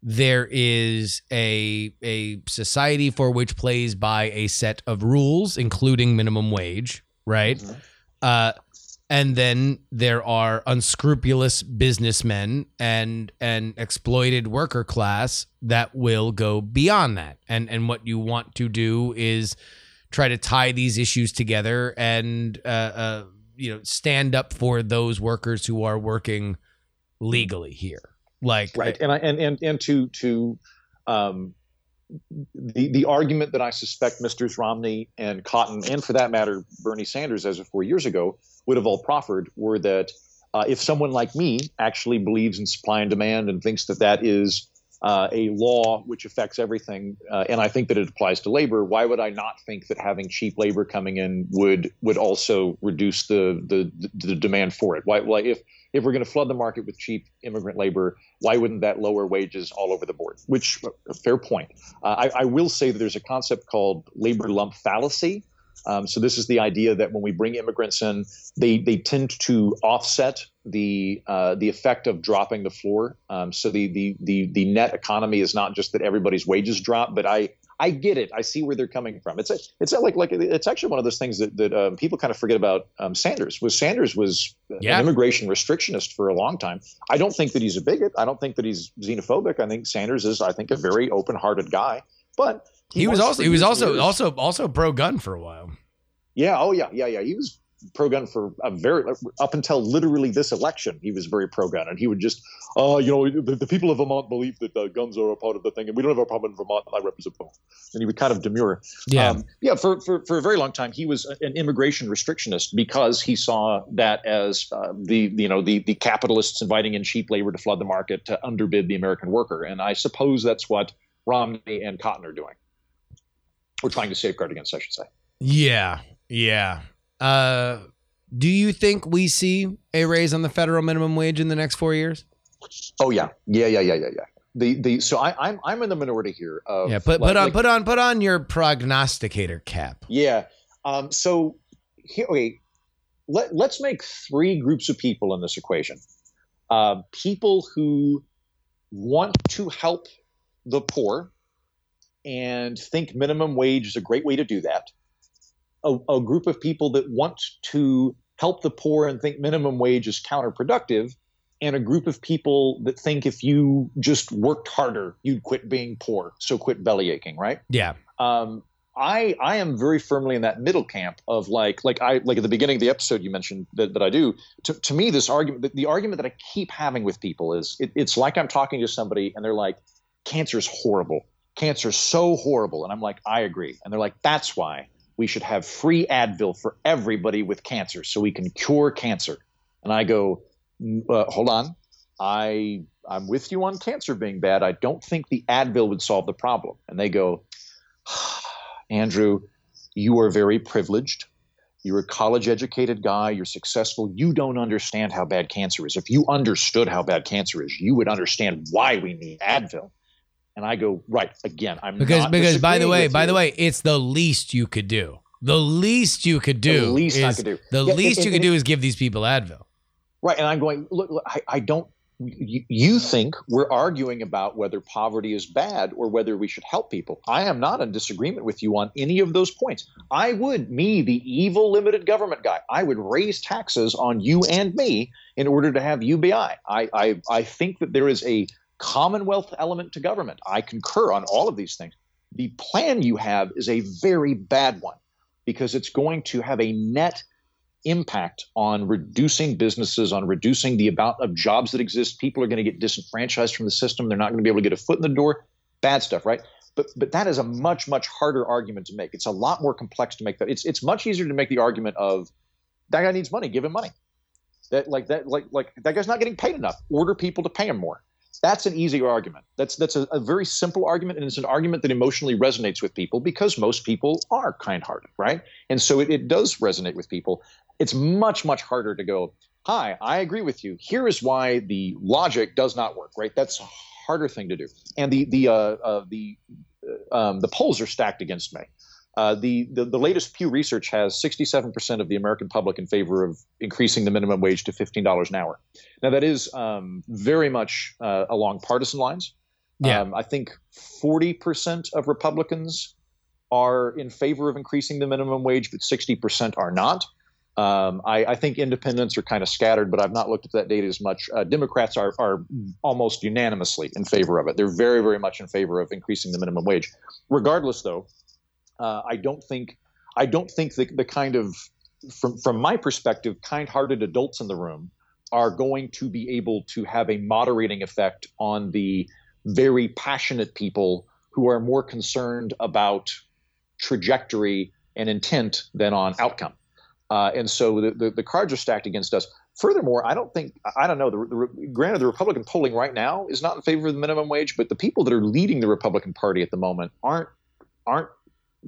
[SPEAKER 1] there is a a society for which plays by a set of rules, including minimum wage, right? Uh, and then there are unscrupulous businessmen and an exploited worker class that will go beyond that. And and what you want to do is try to tie these issues together and uh, uh, you know stand up for those workers who are working legally here. Like
[SPEAKER 7] right and I, and and and to to um the the argument that I suspect Mr. Romney and Cotton and for that matter Bernie Sanders as of four years ago would have all proffered were that uh, if someone like me actually believes in supply and demand and thinks that that is uh, a law which affects everything, uh, and I think that it applies to labor. Why would I not think that having cheap labor coming in would would also reduce the the, the demand for it? Why, why if if we're going to flood the market with cheap immigrant labor, why wouldn't that lower wages all over the board? Which fair point. Uh, I, I will say that there's a concept called labor lump fallacy. Um, so this is the idea that when we bring immigrants in, they they tend to offset the uh, the effect of dropping the floor. Um, so the, the the the net economy is not just that everybody's wages drop, but I I get it. I see where they're coming from. It's a, it's like like it's actually one of those things that that um, people kind of forget about. Um, Sanders was Sanders was
[SPEAKER 1] Yeah.
[SPEAKER 7] an immigration restrictionist for a long time. I don't think that he's a bigot. I don't think that he's xenophobic. I think Sanders is I think a very open-hearted guy. But
[SPEAKER 1] he was also he was also
[SPEAKER 7] years-
[SPEAKER 1] also also pro gun for a while.
[SPEAKER 7] yeah, oh yeah, yeah, yeah. He was pro gun for a very up until literally this election. He was very pro gun, and he would just, uh, you know, the, the people of Vermont believe that uh, guns are a part of the thing, and we don't have a problem in Vermont. I represent both, and he would kind of demur.
[SPEAKER 1] Yeah.
[SPEAKER 7] um, yeah. For, for for a very long time, he was an immigration restrictionist because he saw that as uh, the you know the the capitalists inviting in cheap labor to flood the market to underbid the American worker, and I suppose that's what Romney and Cotton are doing. We're trying to safeguard against, I should say.
[SPEAKER 1] Yeah, yeah. Uh, do you think we see a raise on the federal minimum wage in the next four years?
[SPEAKER 7] Oh yeah, yeah, yeah, yeah, yeah, yeah. The the so I, I'm I'm in the minority here. Of,
[SPEAKER 1] Yeah, put
[SPEAKER 7] like-
[SPEAKER 1] put on
[SPEAKER 7] like-
[SPEAKER 1] put on put on your prognosticator cap.
[SPEAKER 7] Yeah. Um, so here, okay, let let's make three groups of people in this equation. Uh, people who want to help the poor and think minimum wage is a great way to do that. A, a group of people that want to help the poor and think minimum wage is counterproductive, and a group of people that think if you just worked harder, you'd quit being poor. So quit belly aching, right?
[SPEAKER 1] Yeah,
[SPEAKER 7] um, I I am very firmly in that middle camp of like like I like at the beginning of the episode you mentioned that, that I do. To, to me, this argument the, the argument that I keep having with people is it, it's like I'm talking to somebody and they're like, cancer is horrible. Cancer is so horrible, and I'm like, I agree. And they're like, that's why we should have free Advil for everybody with cancer so we can cure cancer. And I go, "Mm, uh, hold on, I I'm with you on cancer being bad. I don't think the Advil would solve the problem. And they go, [SIGHS] Andrew, you are very privileged. You're a college educated guy. You're successful. You don't understand how bad cancer is. If you understood how bad cancer is, you would understand why we need Advil. And I go, right, again, I'm
[SPEAKER 1] because
[SPEAKER 7] not
[SPEAKER 1] because by the way by the way it's the least you could do. The least you could do.
[SPEAKER 7] The least I could do.
[SPEAKER 1] The
[SPEAKER 7] Yeah,
[SPEAKER 1] least
[SPEAKER 7] and-
[SPEAKER 1] you could do is give these people Advil.
[SPEAKER 7] Right. And I'm going, look, look, I, I don't, you, you think we're arguing about whether poverty is bad or whether we should help people. I am not in disagreement with you on any of those points. I would, me, the evil limited government guy, I would raise taxes on you and me in order to have UBI. I, I, I think that there is a commonwealth element to government. I concur on all of these things. The plan you have is a very bad one because it's going to have a net impact on reducing businesses, on reducing the amount of jobs that exist. People are going to get disenfranchised from the system. They're not going to be able to get a foot in the door. Bad stuff, right? But but that is a much much harder argument to make. It's a lot more complex to make that. It's it's much easier to make the argument of that guy needs money, give him money. That like that like like that guy's not getting paid enough. Order people to pay him more. That's an easy argument. That's that's a, a very simple argument, and it's an argument that emotionally resonates with people because most people are kind-hearted, right? And so it, it does resonate with people. It's much much harder to go. Hi, I agree with you. Here is why the logic does not work. Right? That's a harder thing to do. And the the uh, uh, the uh, um, the polls are stacked against me. Uh, the, the, the latest Pew Research has 67% of the American public in favor of increasing the minimum wage to $15 an hour. Now that is um, very much uh, along partisan lines.
[SPEAKER 1] Yeah.
[SPEAKER 7] Um, I think 40% of Republicans are in favor of increasing the minimum wage, but 60% are not. Um, I, I, think independents are kind of scattered, but I've not looked at that data as much. Uh, Democrats are, are almost unanimously in favor of it. They're very, very much in favor of increasing the minimum wage. Regardless, though, uh, I don't think I don't think the, the kind of from from my perspective, kind-hearted adults in the room are going to be able to have a moderating effect on the very passionate people who are more concerned about trajectory and intent than on outcome. Uh, and so the, the, the, cards are stacked against us. Furthermore, I don't think, I don't know, the, the, granted, the Republican polling right now is not in favor of the minimum wage, but the people that are leading the Republican Party at the moment aren't aren't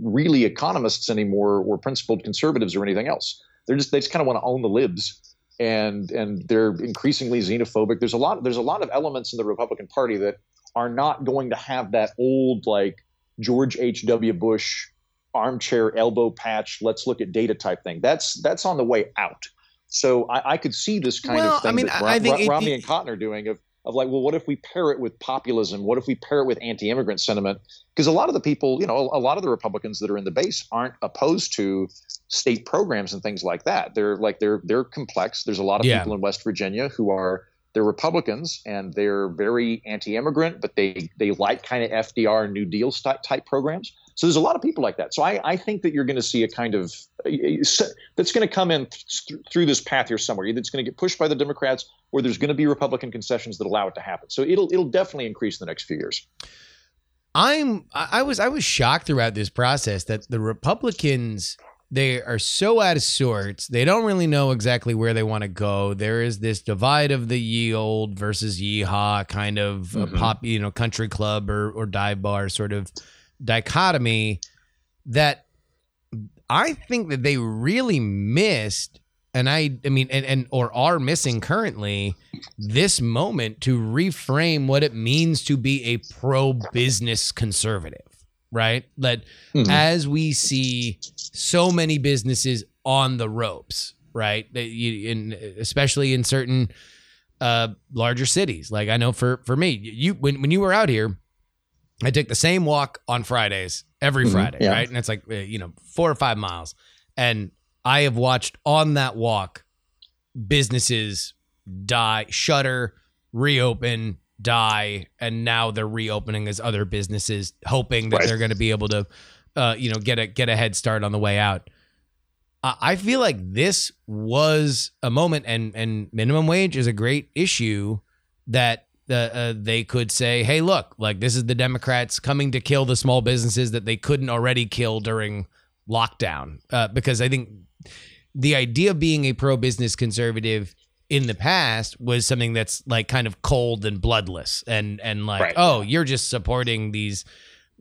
[SPEAKER 7] really economists anymore or principled conservatives or anything else. They're just they just kind of want to own the libs and and they're increasingly xenophobic. There's a lot there's a lot of elements in the Republican Party that are not going to have that old like George H. W. Bush armchair elbow patch. Let's look at data type thing. That's that's on the way out. So I, I could see this kind
[SPEAKER 1] well,
[SPEAKER 7] of thing
[SPEAKER 1] I mean,
[SPEAKER 7] that
[SPEAKER 1] I think it,
[SPEAKER 7] Romney
[SPEAKER 1] it,
[SPEAKER 7] and Cotton are doing of of like, well, what if we pair it with populism? What if we pair it with anti-immigrant sentiment? Because a lot of the people, you know, a lot of the Republicans that are in the base aren't opposed to state programs and things like that. They're like they're they're complex. There's a lot of
[SPEAKER 1] Yeah.
[SPEAKER 7] people in West Virginia who are they're Republicans and they're very anti-immigrant, but they they like kind of FDR New Deal type programs. So there's a lot of people like that. So I, I think that you're going to see a kind of uh, that's going to come in th- through this path here somewhere. Either it's going to get pushed by the Democrats, or there's going to be Republican concessions that allow it to happen. So it'll it'll definitely increase in the next few years.
[SPEAKER 1] I'm I was I was shocked throughout this process that the Republicans they are so out of sorts. They don't really know exactly where they want to go. There is this divide of the ye old versus yeehaw kind of
[SPEAKER 7] Mhm.
[SPEAKER 1] pop, you know, country club or or dive bar sort of dichotomy that I think that they really missed and I I mean and, and or are missing currently this moment to reframe what it means to be a pro business conservative, right? That
[SPEAKER 7] Mhm.
[SPEAKER 1] as we see so many businesses on the ropes, right? That you, in especially in certain uh, larger cities. Like I know for for me, you when when you were out here, I take the same walk on Fridays every
[SPEAKER 7] Mhm,
[SPEAKER 1] Friday,
[SPEAKER 7] yeah.
[SPEAKER 1] right? And it's like uh, you know four or five miles, and I have watched on that walk businesses die, shutter, reopen, die, and now they're reopening as other businesses, hoping that
[SPEAKER 7] Right.
[SPEAKER 1] they're going to be able to, uh, you know, get a get a head start on the way out. I I feel like this was a moment, and and minimum wage is a great issue that uh, uh, they could say, "Hey, look, like this is the Democrats coming to kill the small businesses that they couldn't already kill during lockdown." Uh, because I think the idea of being a pro business conservative in the past was something that's like kind of cold and bloodless, and and like,
[SPEAKER 7] Right.
[SPEAKER 1] oh, you're just supporting these.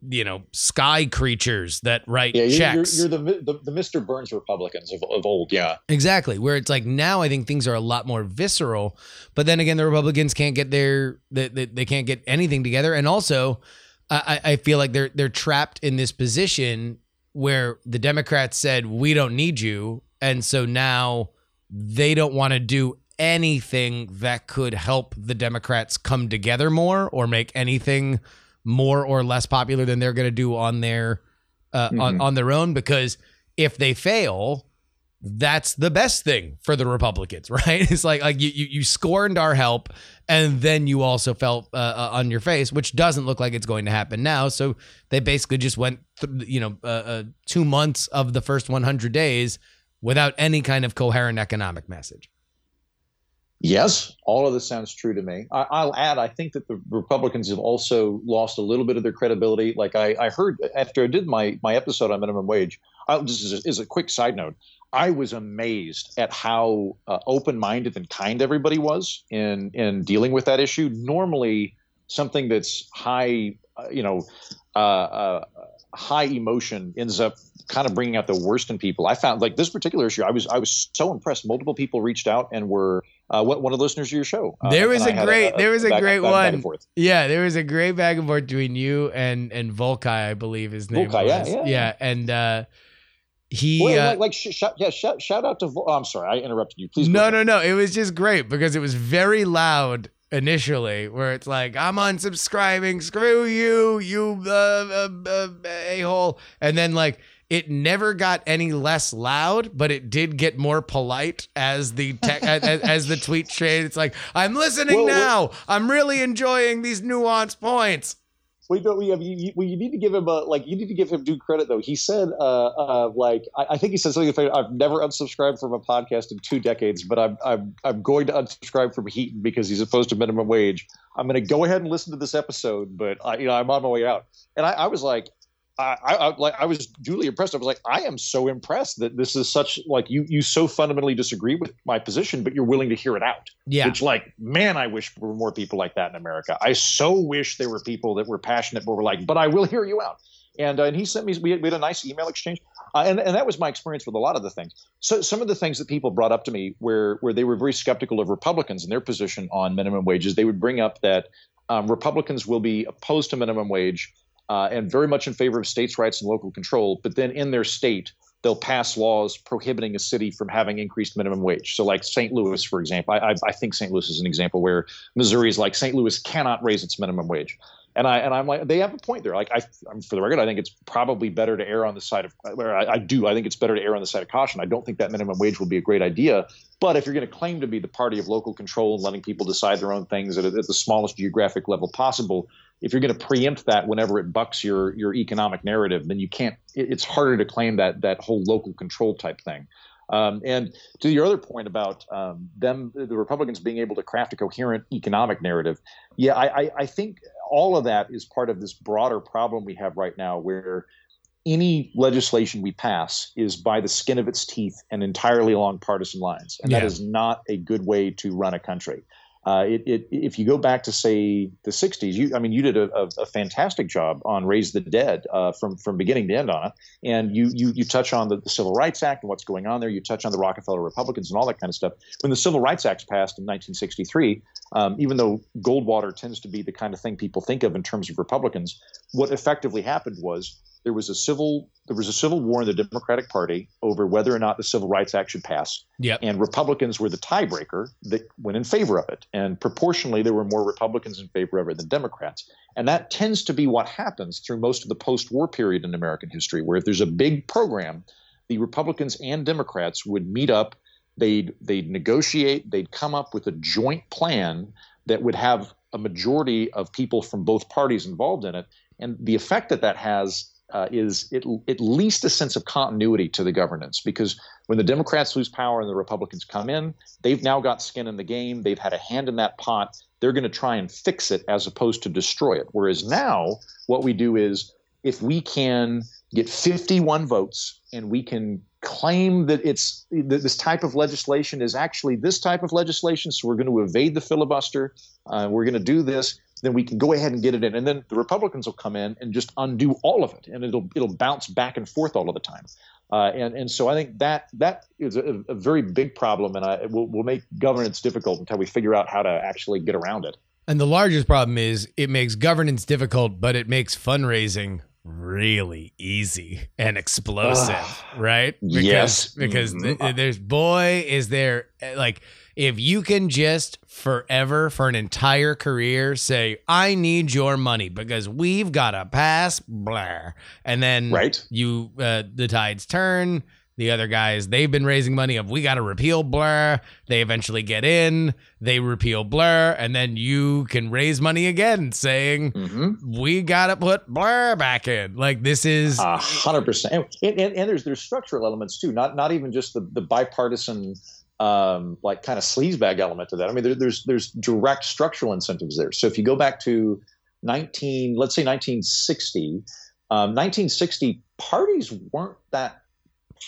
[SPEAKER 1] You know, sky creatures that write
[SPEAKER 7] Yeah, you're, you're,
[SPEAKER 1] checks.
[SPEAKER 7] you're the, the the Mr. Burns Republicans of, of old. Yeah.
[SPEAKER 1] Exactly. Where it's like now I think things are a lot more visceral, but then again the Republicans can't get their they, they, they can't get anything together and also I, I I feel like they're they're trapped in this position where the Democrats said we don't need you and so now they don't want to do anything that could help the Democrats come together more or make anything more or less popular than they're going to do on their uh, on,
[SPEAKER 7] Mhm.
[SPEAKER 1] on their own because if they fail that's the best thing for the Republicans, [LAUGHS] right? It's like like you you, you scorned our help, and then you also fell uh, uh, on your face, which doesn't look like it's going to happen now. So they basically just went, th- you know, uh, uh, two months of the first 100 days without any kind of coherent economic message.
[SPEAKER 7] Yes, all of this sounds true to me. I, I'll add, I think that the Republicans have also lost a little bit of their credibility. Like I, I heard after I did my my episode on minimum wage, I, just as a, as a quick side note, I was amazed at how uh, open minded and kind everybody was in in dealing with that issue. Normally, something that's high, uh, you know, uh, uh, high emotion ends up kind of bringing out the worst in people. I found like this particular issue, I was I was so impressed. Multiple people reached out and were uh, what one of the listeners of your show. Uh,
[SPEAKER 1] There was
[SPEAKER 7] a
[SPEAKER 1] a
[SPEAKER 7] I had
[SPEAKER 1] great- there was a
[SPEAKER 7] back-
[SPEAKER 1] great
[SPEAKER 7] back- back
[SPEAKER 1] one.
[SPEAKER 7] forth.
[SPEAKER 1] Yeah, there was a great back and forth between you and and Volkai, I believe his name
[SPEAKER 7] Volkai, yeah,
[SPEAKER 1] was.
[SPEAKER 7] yeah, yeah.
[SPEAKER 1] and uh, he.
[SPEAKER 7] Well,
[SPEAKER 1] uh,
[SPEAKER 7] like, like sh- shout, yeah, shout, shout out to. Oh, I'm sorry, I interrupted you. Please.
[SPEAKER 1] no, no, no. It was just great because it was very loud initially, where it's like, I'm unsubscribing, screw you, you uh, uh, uh, a hole. And then, like, it never got any less loud, but it did get more polite as the te- as, as- the tweet [LAUGHS] trade. It's like, I'm listening now. I'm really enjoying these nuanced points.
[SPEAKER 7] We don't. We have. You, you, need to give him a like. You need to give him due credit though. He said, uh, uh, like I, I think he said something. I've never unsubscribed from a podcast in two decades, but I'm I'm I'm going to unsubscribe from Heaton because he's opposed to minimum wage. I'm going to go ahead and listen to this episode, but I, you know I'm on my way out. And I, I was like, I, I, like I was duly impressed. I was like, I am so impressed that this is such like you you so fundamentally disagree with my position, but you're willing to hear it out.
[SPEAKER 1] Yeah.
[SPEAKER 7] Which, like, man, I wish there were more people like that in America. I so wish there were people that were passionate, but were like, but I will hear you out. And uh, and he sent me we had, we had a nice email exchange, uh, and and that was my experience with a lot of the things. So some of the things that people brought up to me where where they were very skeptical of Republicans and their position on minimum wages, they would bring up that um, Republicans will be opposed to minimum wage uh, and very much in favor of states' rights and local control, but then in their state they'll pass laws prohibiting a city from having increased minimum wage. So, like St. Louis, for example, I, I, I think St. Louis is an example where Missouri is like St. Louis cannot raise its minimum wage. And I and I'm like they have a point there. Like I, I'm, for the record, I think it's probably better to err on the side of where I, I do. I think it's better to err on the side of caution. I don't think that minimum wage will be a great idea. But if you're going to claim to be the party of local control and letting people decide their own things at, at the smallest geographic level possible, if you're going to preempt that whenever it bucks your your economic narrative, then you can't. It, it's harder to claim that that whole local control type thing. Um, and to your other point about um, them, the Republicans being able to craft a coherent economic narrative, yeah, I, I, I think all of that is part of this broader problem we have right now, where any legislation we pass is by the skin of its teeth and entirely along partisan lines, and that
[SPEAKER 1] Yeah.
[SPEAKER 7] is not a good way to run a country. Uh, it, it, if you go back to say the '60s, you, I mean, you did a, a, a fantastic job on Raise the Dead uh, from from beginning to end on it, and you you you touch on the, the Civil Rights Act and what's going on there. You touch on the Rockefeller Republicans and all that kind of stuff. When the Civil Rights Act passed in 1963, um, even though Goldwater tends to be the kind of thing people think of in terms of Republicans, what effectively happened was there was a civil there was a civil war in the Democratic Party over whether or not the Civil Rights Act should pass.
[SPEAKER 1] Yep.
[SPEAKER 7] And Republicans were the tiebreaker that went in favor of it. And proportionally, there were more Republicans in favor of it than Democrats. And that tends to be what happens through most of the post war period in American history, where if there's a big program, the Republicans and Democrats would meet up, they'd, they'd negotiate, they'd come up with a joint plan that would have a majority of people from both parties involved in it. And the effect that that has uh, is it, at least a sense of continuity to the governance because when the Democrats lose power and the Republicans come in, they've now got skin in the game. They've had a hand in that pot. They're going to try and fix it as opposed to destroy it. Whereas now, what we do is if we can get 51 votes and we can claim that it's that this type of legislation is actually this type of legislation, so we're going to evade the filibuster, uh, we're going to do this, then we can go ahead and get it in, and then the Republicans will come in and just undo all of it, and it'll it'll bounce back and forth all of the time. Uh, and and so I think that that is a, a very big problem, and I, will will make governance difficult until we figure out how to actually get around it.
[SPEAKER 1] And the largest problem is it makes governance difficult, but it makes fundraising really easy and explosive, right? Because,
[SPEAKER 7] yes.
[SPEAKER 1] Because
[SPEAKER 7] Mhm.
[SPEAKER 1] th- there's boy is there eh, like if you can just forever for an entire career say I need your money because we've got to pass blah and then
[SPEAKER 7] Right.
[SPEAKER 1] you uh, the tides turn the other guys they've been raising money of we got to repeal blur they eventually get in they repeal blur and then you can raise money again saying
[SPEAKER 7] Mm-hmm.
[SPEAKER 1] we got to put blur back in like this is
[SPEAKER 7] A hundred percent, and, there's there's structural elements too, not not even just the the bipartisan um, like kind of sleazebag element to that. I mean, there, there's there's direct structural incentives there. So if you go back to 19, let's say 1960, um, 1960 parties weren't that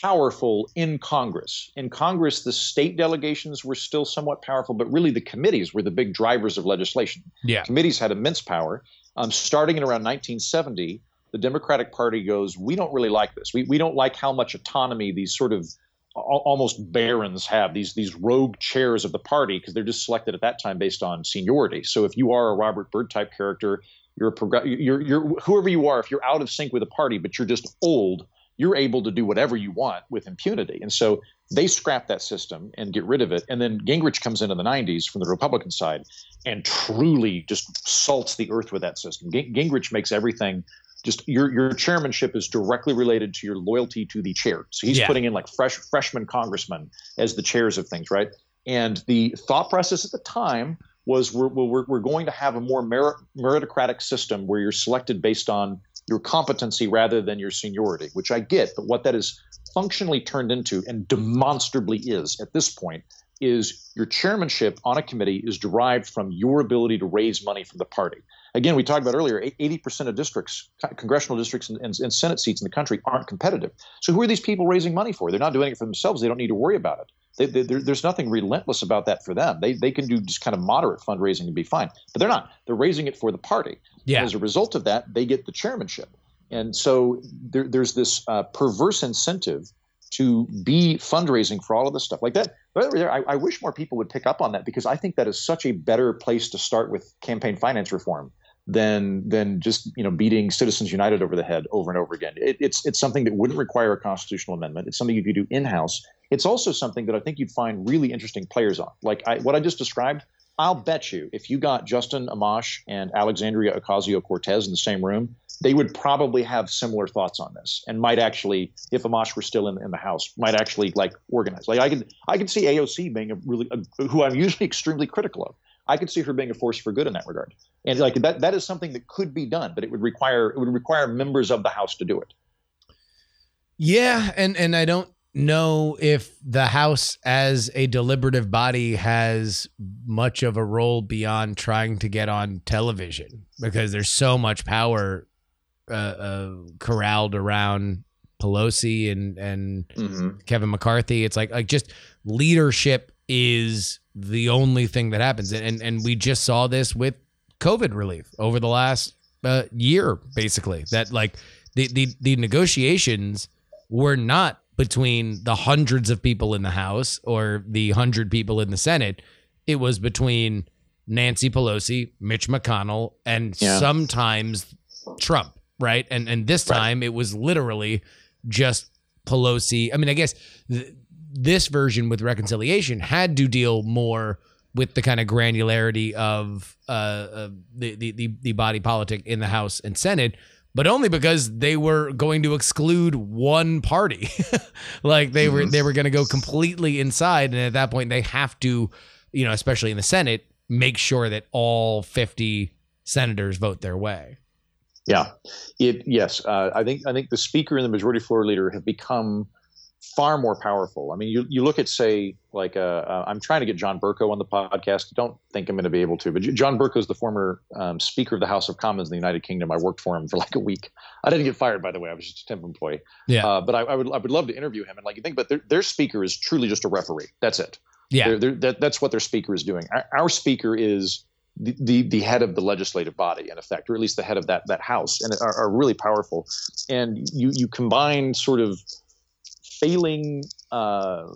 [SPEAKER 7] powerful in Congress. In Congress, the state delegations were still somewhat powerful, but really the committees were the big drivers of legislation.
[SPEAKER 1] Yeah.
[SPEAKER 7] Committees had immense power. Um, starting in around 1970, the Democratic Party goes, We don't really like this. We, we don't like how much autonomy these sort of almost barons have, these, these rogue chairs of the party, because they're just selected at that time based on seniority. So if you are a Robert Byrd type character, you're, a progr- you're, you're whoever you are, if you're out of sync with the party, but you're just old, you're able to do whatever you want with impunity. And so they scrap that system and get rid of it. And then Gingrich comes in in the 90s from the Republican side and truly just salts the earth with that system. Ging- Gingrich makes everything just your your chairmanship is directly related to your loyalty to the chair. So he's
[SPEAKER 1] Yeah.
[SPEAKER 7] putting in like fresh freshman congressmen as the chairs of things, right? And the thought process at the time was we're, we're, we're going to have a more merit, meritocratic system where you're selected based on your competency rather than your seniority, which I get. But what that is functionally turned into and demonstrably is at this point is your chairmanship on a committee is derived from your ability to raise money from the party. Again, we talked about earlier, 80% of districts, congressional districts and, and, and Senate seats in the country aren't competitive. So who are these people raising money for? They're not doing it for themselves. They don't need to worry about it. They, they, there's nothing relentless about that for them. They, they can do just kind of moderate fundraising and be fine. But they're not. They're raising it for the party.
[SPEAKER 1] Yeah.
[SPEAKER 7] And as a result of that, they get the chairmanship. And so there, there's this uh, perverse incentive to be fundraising for all of this stuff like that. There, I, I wish more people would pick up on that because I think that is such a better place to start with campaign finance reform than than just you know beating Citizens United over the head over and over again. It, it's it's something that wouldn't require a constitutional amendment. It's something you could do in house. It's also something that I think you'd find really interesting players on. Like I, what I just described, I'll bet you if you got Justin Amash and Alexandria Ocasio Cortez in the same room, they would probably have similar thoughts on this and might actually, if Amash were still in, in the House, might actually like organize. Like I could I could see AOC being a really a, who I'm usually extremely critical of. I could see her being a force for good in that regard. And like that that is something that could be done, but it would require it would require members of the House to do it.
[SPEAKER 1] Yeah, and and I don't know if the House as a deliberative body has much of a role beyond trying to get on television because there's so much power uh, uh, corralled around Pelosi and and Kevin McCarthy. It's like like just leadership is the only thing that happens, and and, we just saw this with COVID relief over the last uh, year, basically. That like the the the negotiations were not between the hundreds of people in the House or the hundred people in the Senate. It was between Nancy Pelosi, Mitch McConnell, and
[SPEAKER 7] Yeah.
[SPEAKER 1] sometimes Trump, right? And and this time it was literally just Pelosi. I mean, I guess th- this version with reconciliation had to deal more with the kind of granularity of uh, uh the, the the the body politic in the House and Senate. But only because they were going to exclude one party, [LAUGHS] like they were they were going to go completely inside, and at that point they have to, you know, especially in the Senate, make sure that all fifty senators vote their way.
[SPEAKER 7] Yeah, it yes. Uh, I think I think the speaker and the majority floor leader have become far more powerful. I mean, you you look at say like uh, uh, I'm trying to get John Bercow on the podcast. Don't think I'm going to be able to, but John Bercow is the former um, Speaker of the House of Commons in the United Kingdom. I worked for him for like a week. I didn't get fired, by the way. I was just a temp employee.
[SPEAKER 1] Yeah.
[SPEAKER 7] Uh, but I, I would I would love to interview him and like you think, but their, their speaker is truly just a referee. That's it.
[SPEAKER 1] Yeah.
[SPEAKER 7] They're, they're, that, that's what their speaker is doing. Our, our speaker is the, the the head of the legislative body, in effect, or at least the head of that that house, and are, are really powerful. And you you combine sort of failing uh,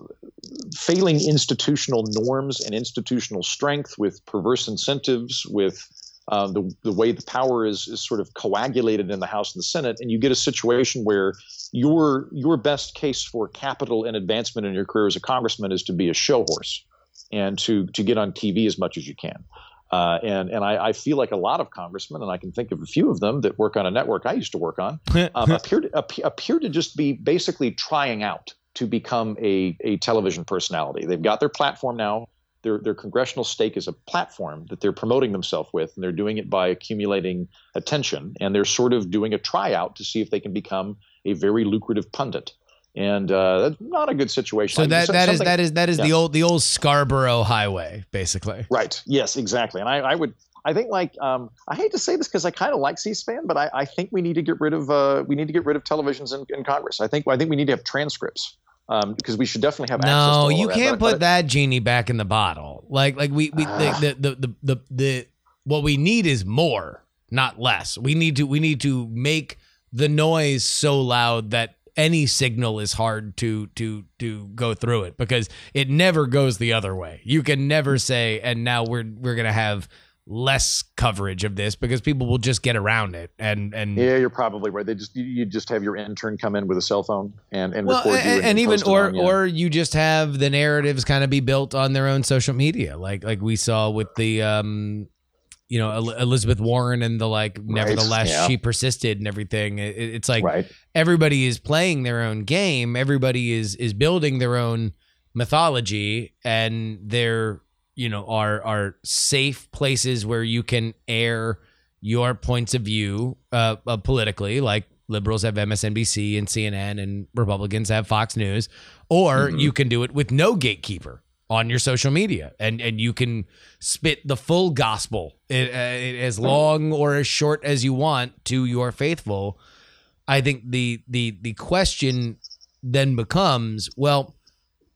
[SPEAKER 7] failing institutional norms and institutional strength with perverse incentives with um, the, the way the power is, is sort of coagulated in the House and the Senate, and you get a situation where your your best case for capital and advancement in your career as a congressman is to be a show horse and to to get on TV as much as you can. Uh, and and I, I feel like a lot of congressmen, and I can think of a few of them that work on a network I used to work on, um, appear to appear, appear to just be basically trying out to become a a television personality. They've got their platform now. Their their congressional stake is a platform that they're promoting themselves with, and they're doing it by accumulating attention. And they're sort of doing a tryout to see if they can become a very lucrative pundit. And uh, that's not a good situation.
[SPEAKER 1] So that
[SPEAKER 7] so-
[SPEAKER 1] that is that is that is the old the old Scarborough Highway, basically.
[SPEAKER 7] Right. Yes, exactly. And I, I would I think like um, I hate to say this because I kind of like C-SPAN, but I, I think we need to get rid of uh, we need to get rid of televisions in, in Congress. I think I think we need to have transcripts um, because we should definitely have. access to
[SPEAKER 1] No, you can't
[SPEAKER 7] But-
[SPEAKER 1] put that genie back in the bottle. Like like we, we
[SPEAKER 7] Ah.
[SPEAKER 1] the, the, the the the what we need is more, not less. We need to we need to make the noise so loud that any signal is hard to to to go through it because it never goes the other way. You can never say and now we're we're going to have less coverage of this because people will just get around it and and
[SPEAKER 7] Yeah, you're probably right. They just you, you just have your intern come in with a cell phone and and
[SPEAKER 1] well,
[SPEAKER 7] record you
[SPEAKER 1] and, and even or
[SPEAKER 7] on, yeah.
[SPEAKER 1] or you just have the narratives kind of be built on their own social media, like like we saw with the um, you know El- Elizabeth Warren and the like. Nevertheless,
[SPEAKER 7] yeah.
[SPEAKER 1] she persisted and everything. It, it- it's like
[SPEAKER 7] right.
[SPEAKER 1] everybody is playing their own game. Everybody is is building their own mythology, and there you know are are safe places where you can air your points of view uh, uh, politically, like liberals have MSNBC and CNN, and Republicans have Fox News, or
[SPEAKER 7] Mhm.
[SPEAKER 1] you can do it with no gatekeeper on your social media, and and you can spit the full gospel eh, eh, as long or as short as you want to your faithful. I think the the the question then becomes, well,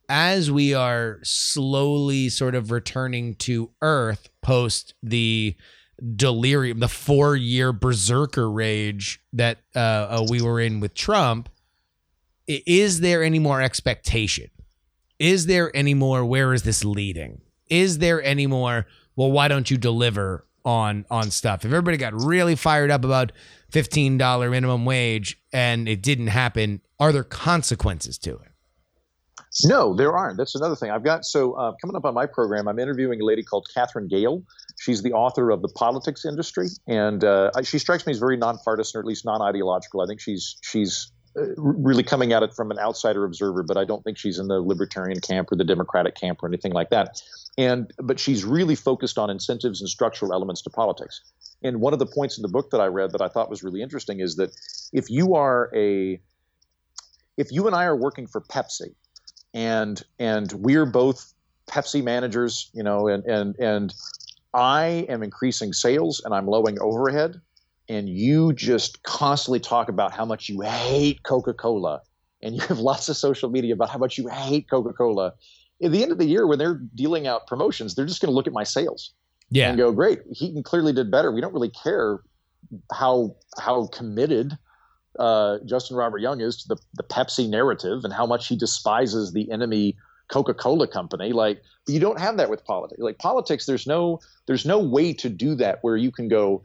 [SPEAKER 1] as we are slowly sort of returning to earth post the delirium, the four year berserker rage that uh, uh, we were in with Trump, is there any more expectation? Is there any more? Where is this leading? Is there any more? Well, why don't you deliver on on stuff? If everybody got really fired up about fifteen dollar minimum wage and it didn't happen, are there consequences to it?
[SPEAKER 7] No, there aren't. That's another thing. I've got so uh, coming up on my program, I'm interviewing a lady called Katherine Gehl. She's the author of The Politics Industry, and uh, she strikes me as very nonpartisan, or at least non-ideological. I think she's she's Uh, really coming at it from an outsider observer, but I don't think she's in the libertarian camp or the Democratic camp or anything like that. And but she's really focused on incentives and structural elements to politics. And one of the points in the book that I read that I thought was really interesting is that if you are a if you and I are working for Pepsi, and and we're both Pepsi managers, you know, and and and I am increasing sales and I'm lowering overhead, and you just constantly talk about how much you hate Coca-Cola, and you have [LAUGHS] lots of social media about how much you hate Coca-Cola. At the end of the year, when they're dealing out promotions, they're just going to look at my sales
[SPEAKER 1] Yeah.
[SPEAKER 7] and go, "Great, Heaton clearly did better." We don't really care how how committed uh, Justin Robert Young is to the, the Pepsi narrative and how much he despises the enemy Coca-Cola company. Like, but you don't have that with politics. Like politics, there's no there's no way to do that where you can go,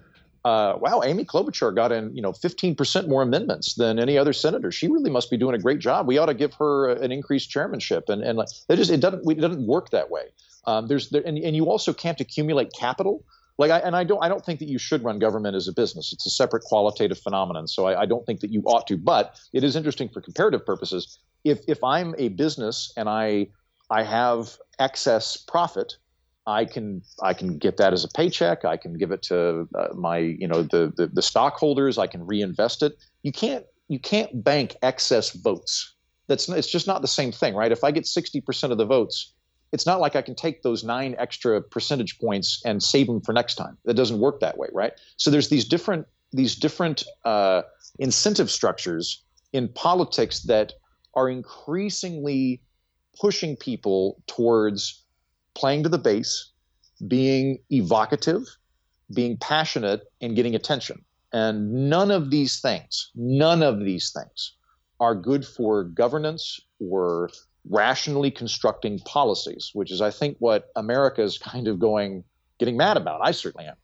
[SPEAKER 7] uh, wow, Amy Klobuchar got in you know 15% more amendments than any other senator. She really must be doing a great job. We ought to give her an increased chairmanship. And and it just it doesn't it doesn't work that way. Um, there's there, and, and you also can't accumulate capital like I, and I don't I don't think that you should run government as a business. It's a separate qualitative phenomenon. So I, I don't think that you ought to. But it is interesting for comparative purposes. If if I'm a business and I I have excess profit, I can I can get that as a paycheck. I can give it to uh, my you know the, the the stockholders. I can reinvest it. You can't you can't bank excess votes. That's it's just not the same thing, right? If I get sixty percent of the votes, it's not like I can take those nine extra percentage points and save them for next time. That doesn't work that way, right? So there's these different these different uh, incentive structures in politics that are increasingly pushing people towards playing to the base, being evocative, being passionate, and getting attention. And none of these things, none of these things are good for governance or rationally constructing policies, which is, I think, what America is kind of going, getting mad about. I certainly am.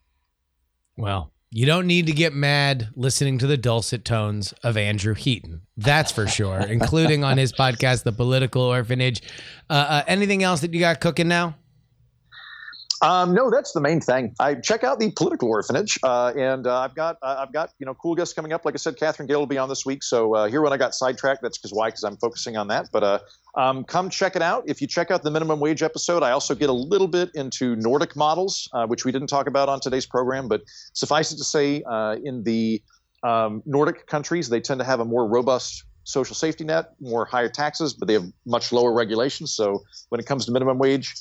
[SPEAKER 1] Well, you don't need to get mad listening to the dulcet tones of Andrew Heaton. That's for sure, [LAUGHS] including on his podcast, The Political Orphanage. Uh, uh, anything else that you got cooking now?
[SPEAKER 7] Um, no, that's the main thing. I check out the political orphanage, uh, and uh, I've got uh, I've got you know cool guests coming up. Like I said, Katherine Gehl will be on this week. So uh, here when I got sidetracked, that's because why? Because I'm focusing on that. But uh, um, come check it out. If you check out the minimum wage episode, I also get a little bit into Nordic models, uh, which we didn't talk about on today's program. But suffice it to say, in the um, Nordic countries, they tend to have a more robust social safety net, more higher taxes, but they have much lower regulations. So when it comes to minimum wage,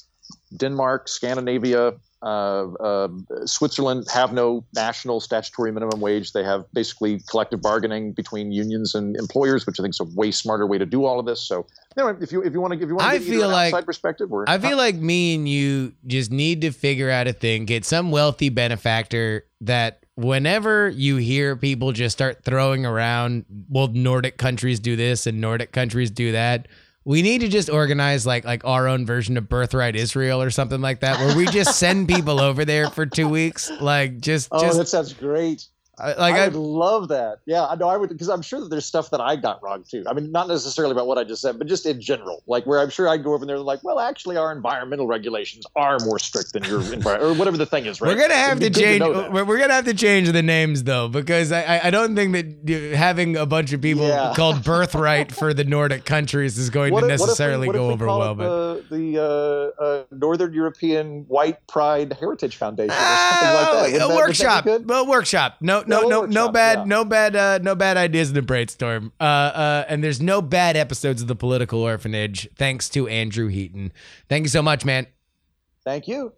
[SPEAKER 7] Denmark, Scandinavia, Uh, uh, Switzerland have no national statutory minimum wage. They have basically collective bargaining between unions and employers, which I think is a way smarter way to do all of this. So, anyway, if you if you want to if you want to get
[SPEAKER 1] feel
[SPEAKER 7] an
[SPEAKER 1] like-
[SPEAKER 7] outside perspective, or
[SPEAKER 1] I feel like me and you just need to figure out a thing, get some wealthy benefactor that whenever you hear people just start throwing around, well, Nordic countries do this and Nordic countries do that. We need to just organize like like our own version of Birthright Israel or something like that, where we just send people over there for two weeks, like just
[SPEAKER 7] oh,
[SPEAKER 1] just
[SPEAKER 7] that sounds great.
[SPEAKER 1] I- like
[SPEAKER 7] I love that. Yeah, I know I would because I'm sure that there's stuff that I got wrong too. I mean, not necessarily about what I just said, but just in general, like where I'm sure I'd go over there and like, well, actually, our environmental regulations are more strict than your environment or whatever the thing is. Right?
[SPEAKER 1] We're gonna have to
[SPEAKER 7] It'd be good
[SPEAKER 1] change.
[SPEAKER 7] that.
[SPEAKER 1] we're, gonna have to change the names though, because I I- don't think that uh, having a bunch of people
[SPEAKER 7] Yeah. [LAUGHS]
[SPEAKER 1] called birthright for the Nordic countries is going
[SPEAKER 7] What
[SPEAKER 1] to
[SPEAKER 7] if- we-
[SPEAKER 1] necessarily
[SPEAKER 7] if
[SPEAKER 1] go
[SPEAKER 7] we
[SPEAKER 1] over well. But
[SPEAKER 7] the, the uh, uh, Northern European White Pride Heritage Foundation or something like that. Wouldn't
[SPEAKER 1] a
[SPEAKER 7] that- would that be
[SPEAKER 1] workshop. Well, workshop. No, no, no, no bad,
[SPEAKER 7] yeah.
[SPEAKER 1] no bad, uh, no bad ideas in the brainstorm. Uh, uh, and there's no bad episodes of the Political Orphanage. Thanks to Andrew Heaton. Thank you so much, man.
[SPEAKER 7] Thank you.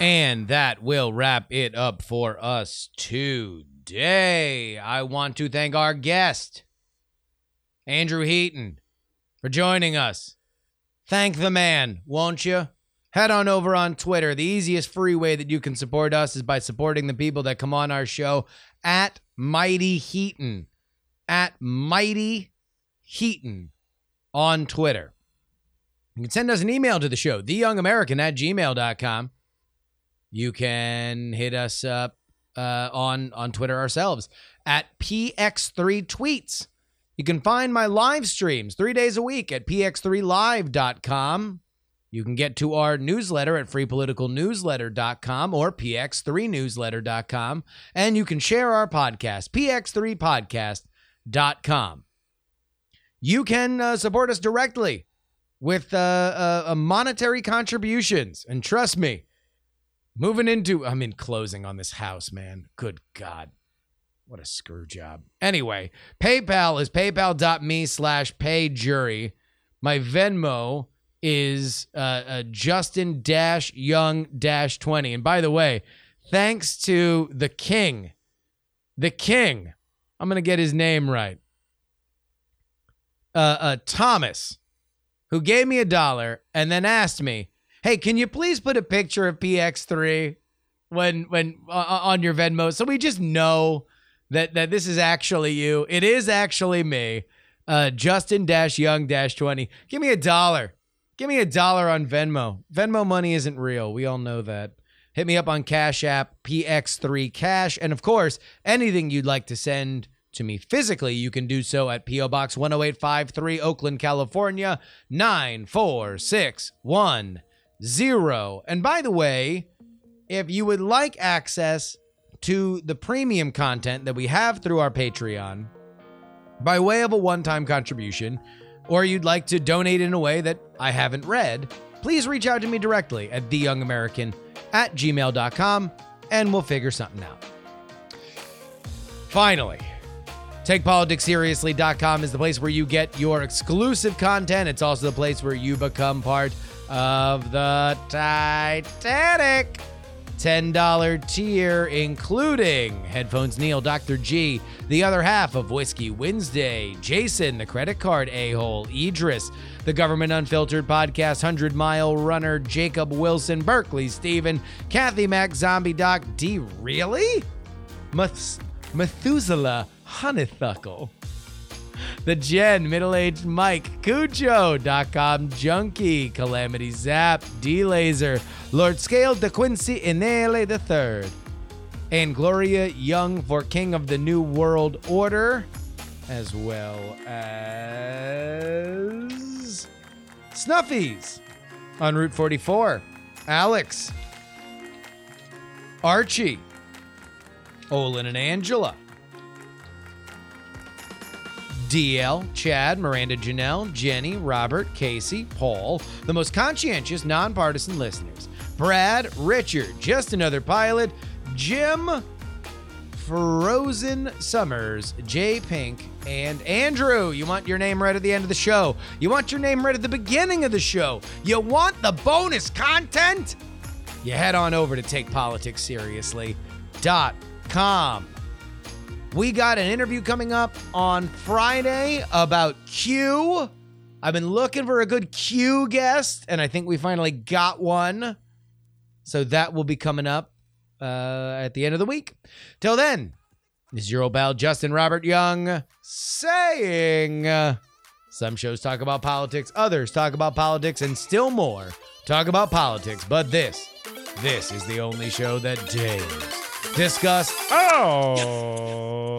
[SPEAKER 1] And that will wrap it up for us today. I want to thank our guest, Andrew Heaton, for joining us. Thank the man, won't you? Head on over on Twitter. The easiest free way that you can support us is by supporting the people that come on our show at Mighty Heaton. At Mighty Heaton on Twitter. You can send us an email to the show, theyoungamerican at gmail.com. You can hit us up uh, on on Twitter ourselves at PX3 Tweets. You can find my live streams three days a week at px3live.com. You can get to our newsletter at freepoliticalnewsletter.com or px3newsletter.com. And you can share our podcast, px3podcast.com. You can uh, support us directly with uh, uh, uh, monetary contributions. And trust me, moving into, I'm in closing on this house, man. Good God. What a screw job. Anyway, PayPal is paypal.me slash payjury. My Venmo is uh, uh, Justin dash Young dash 20. And by the way, thanks to the king, the king, I'm going to get his name right. Uh, uh, Thomas, who gave me a dollar and then asked me, "Hey, can you please put a picture of PX3 when when uh, on your Venmo so we just know that that this is actually you. It is actually me, uh, Justin Dash Young Dash 20. Give me a dollar. Give me a dollar on Venmo. Venmo money isn't real. We all know that. Hit me up on Cash App PX3 Cash, and of course, anything you'd like to send to me physically, you can do so at PO Box 10853, Oakland, California 94610. And by the way, if you would like access to the premium content that we have through our Patreon by way of a one time contribution, or you'd like to donate in a way that I haven't read, please reach out to me directly at theyoungamerican at gmail.com and we'll figure something out. Finally, TakePoliticsSeriously.com is the place where you get your exclusive content. It's also the place where you become part of the Titanic. $10 tier, including Headphones Neil, Dr. G, the other half of Whiskey Wednesday, Jason, the credit card a hole, Idris, the Government Unfiltered Podcast, 100 Mile Runner, Jacob Wilson, Berkeley, Steven, Kathy Mac, Zombie Doc, D. Really? Meth- Methuselah Honeythuckle. The Jen, Middle Aged Mike, Cujo.com Junkie, Calamity Zap, D Laser, Lord Scale, De Quincy, Inele the Third, and Gloria Young for King of the New World Order, as well as Snuffies on Route 44, Alex, Archie, Olin and Angela. DL, Chad, Miranda Janelle, Jenny, Robert, Casey, Paul, the most conscientious, nonpartisan listeners. Brad, Richard, just another pilot, Jim, Frozen Summers, Jay Pink, and Andrew. You want your name right at the end of the show. You want your name right at the beginning of the show. You want the bonus content? You head on over to takepoliticsseriously.com. We got an interview coming up on Friday about Q. I've been looking for a good Q guest, and I think we finally got one. So that will be coming up uh, at the end of the week. Till then, this is your old pal Justin Robert Young saying some shows talk about politics, others talk about politics, and still more talk about politics. But this, this is the only show that dares discuss. Oh.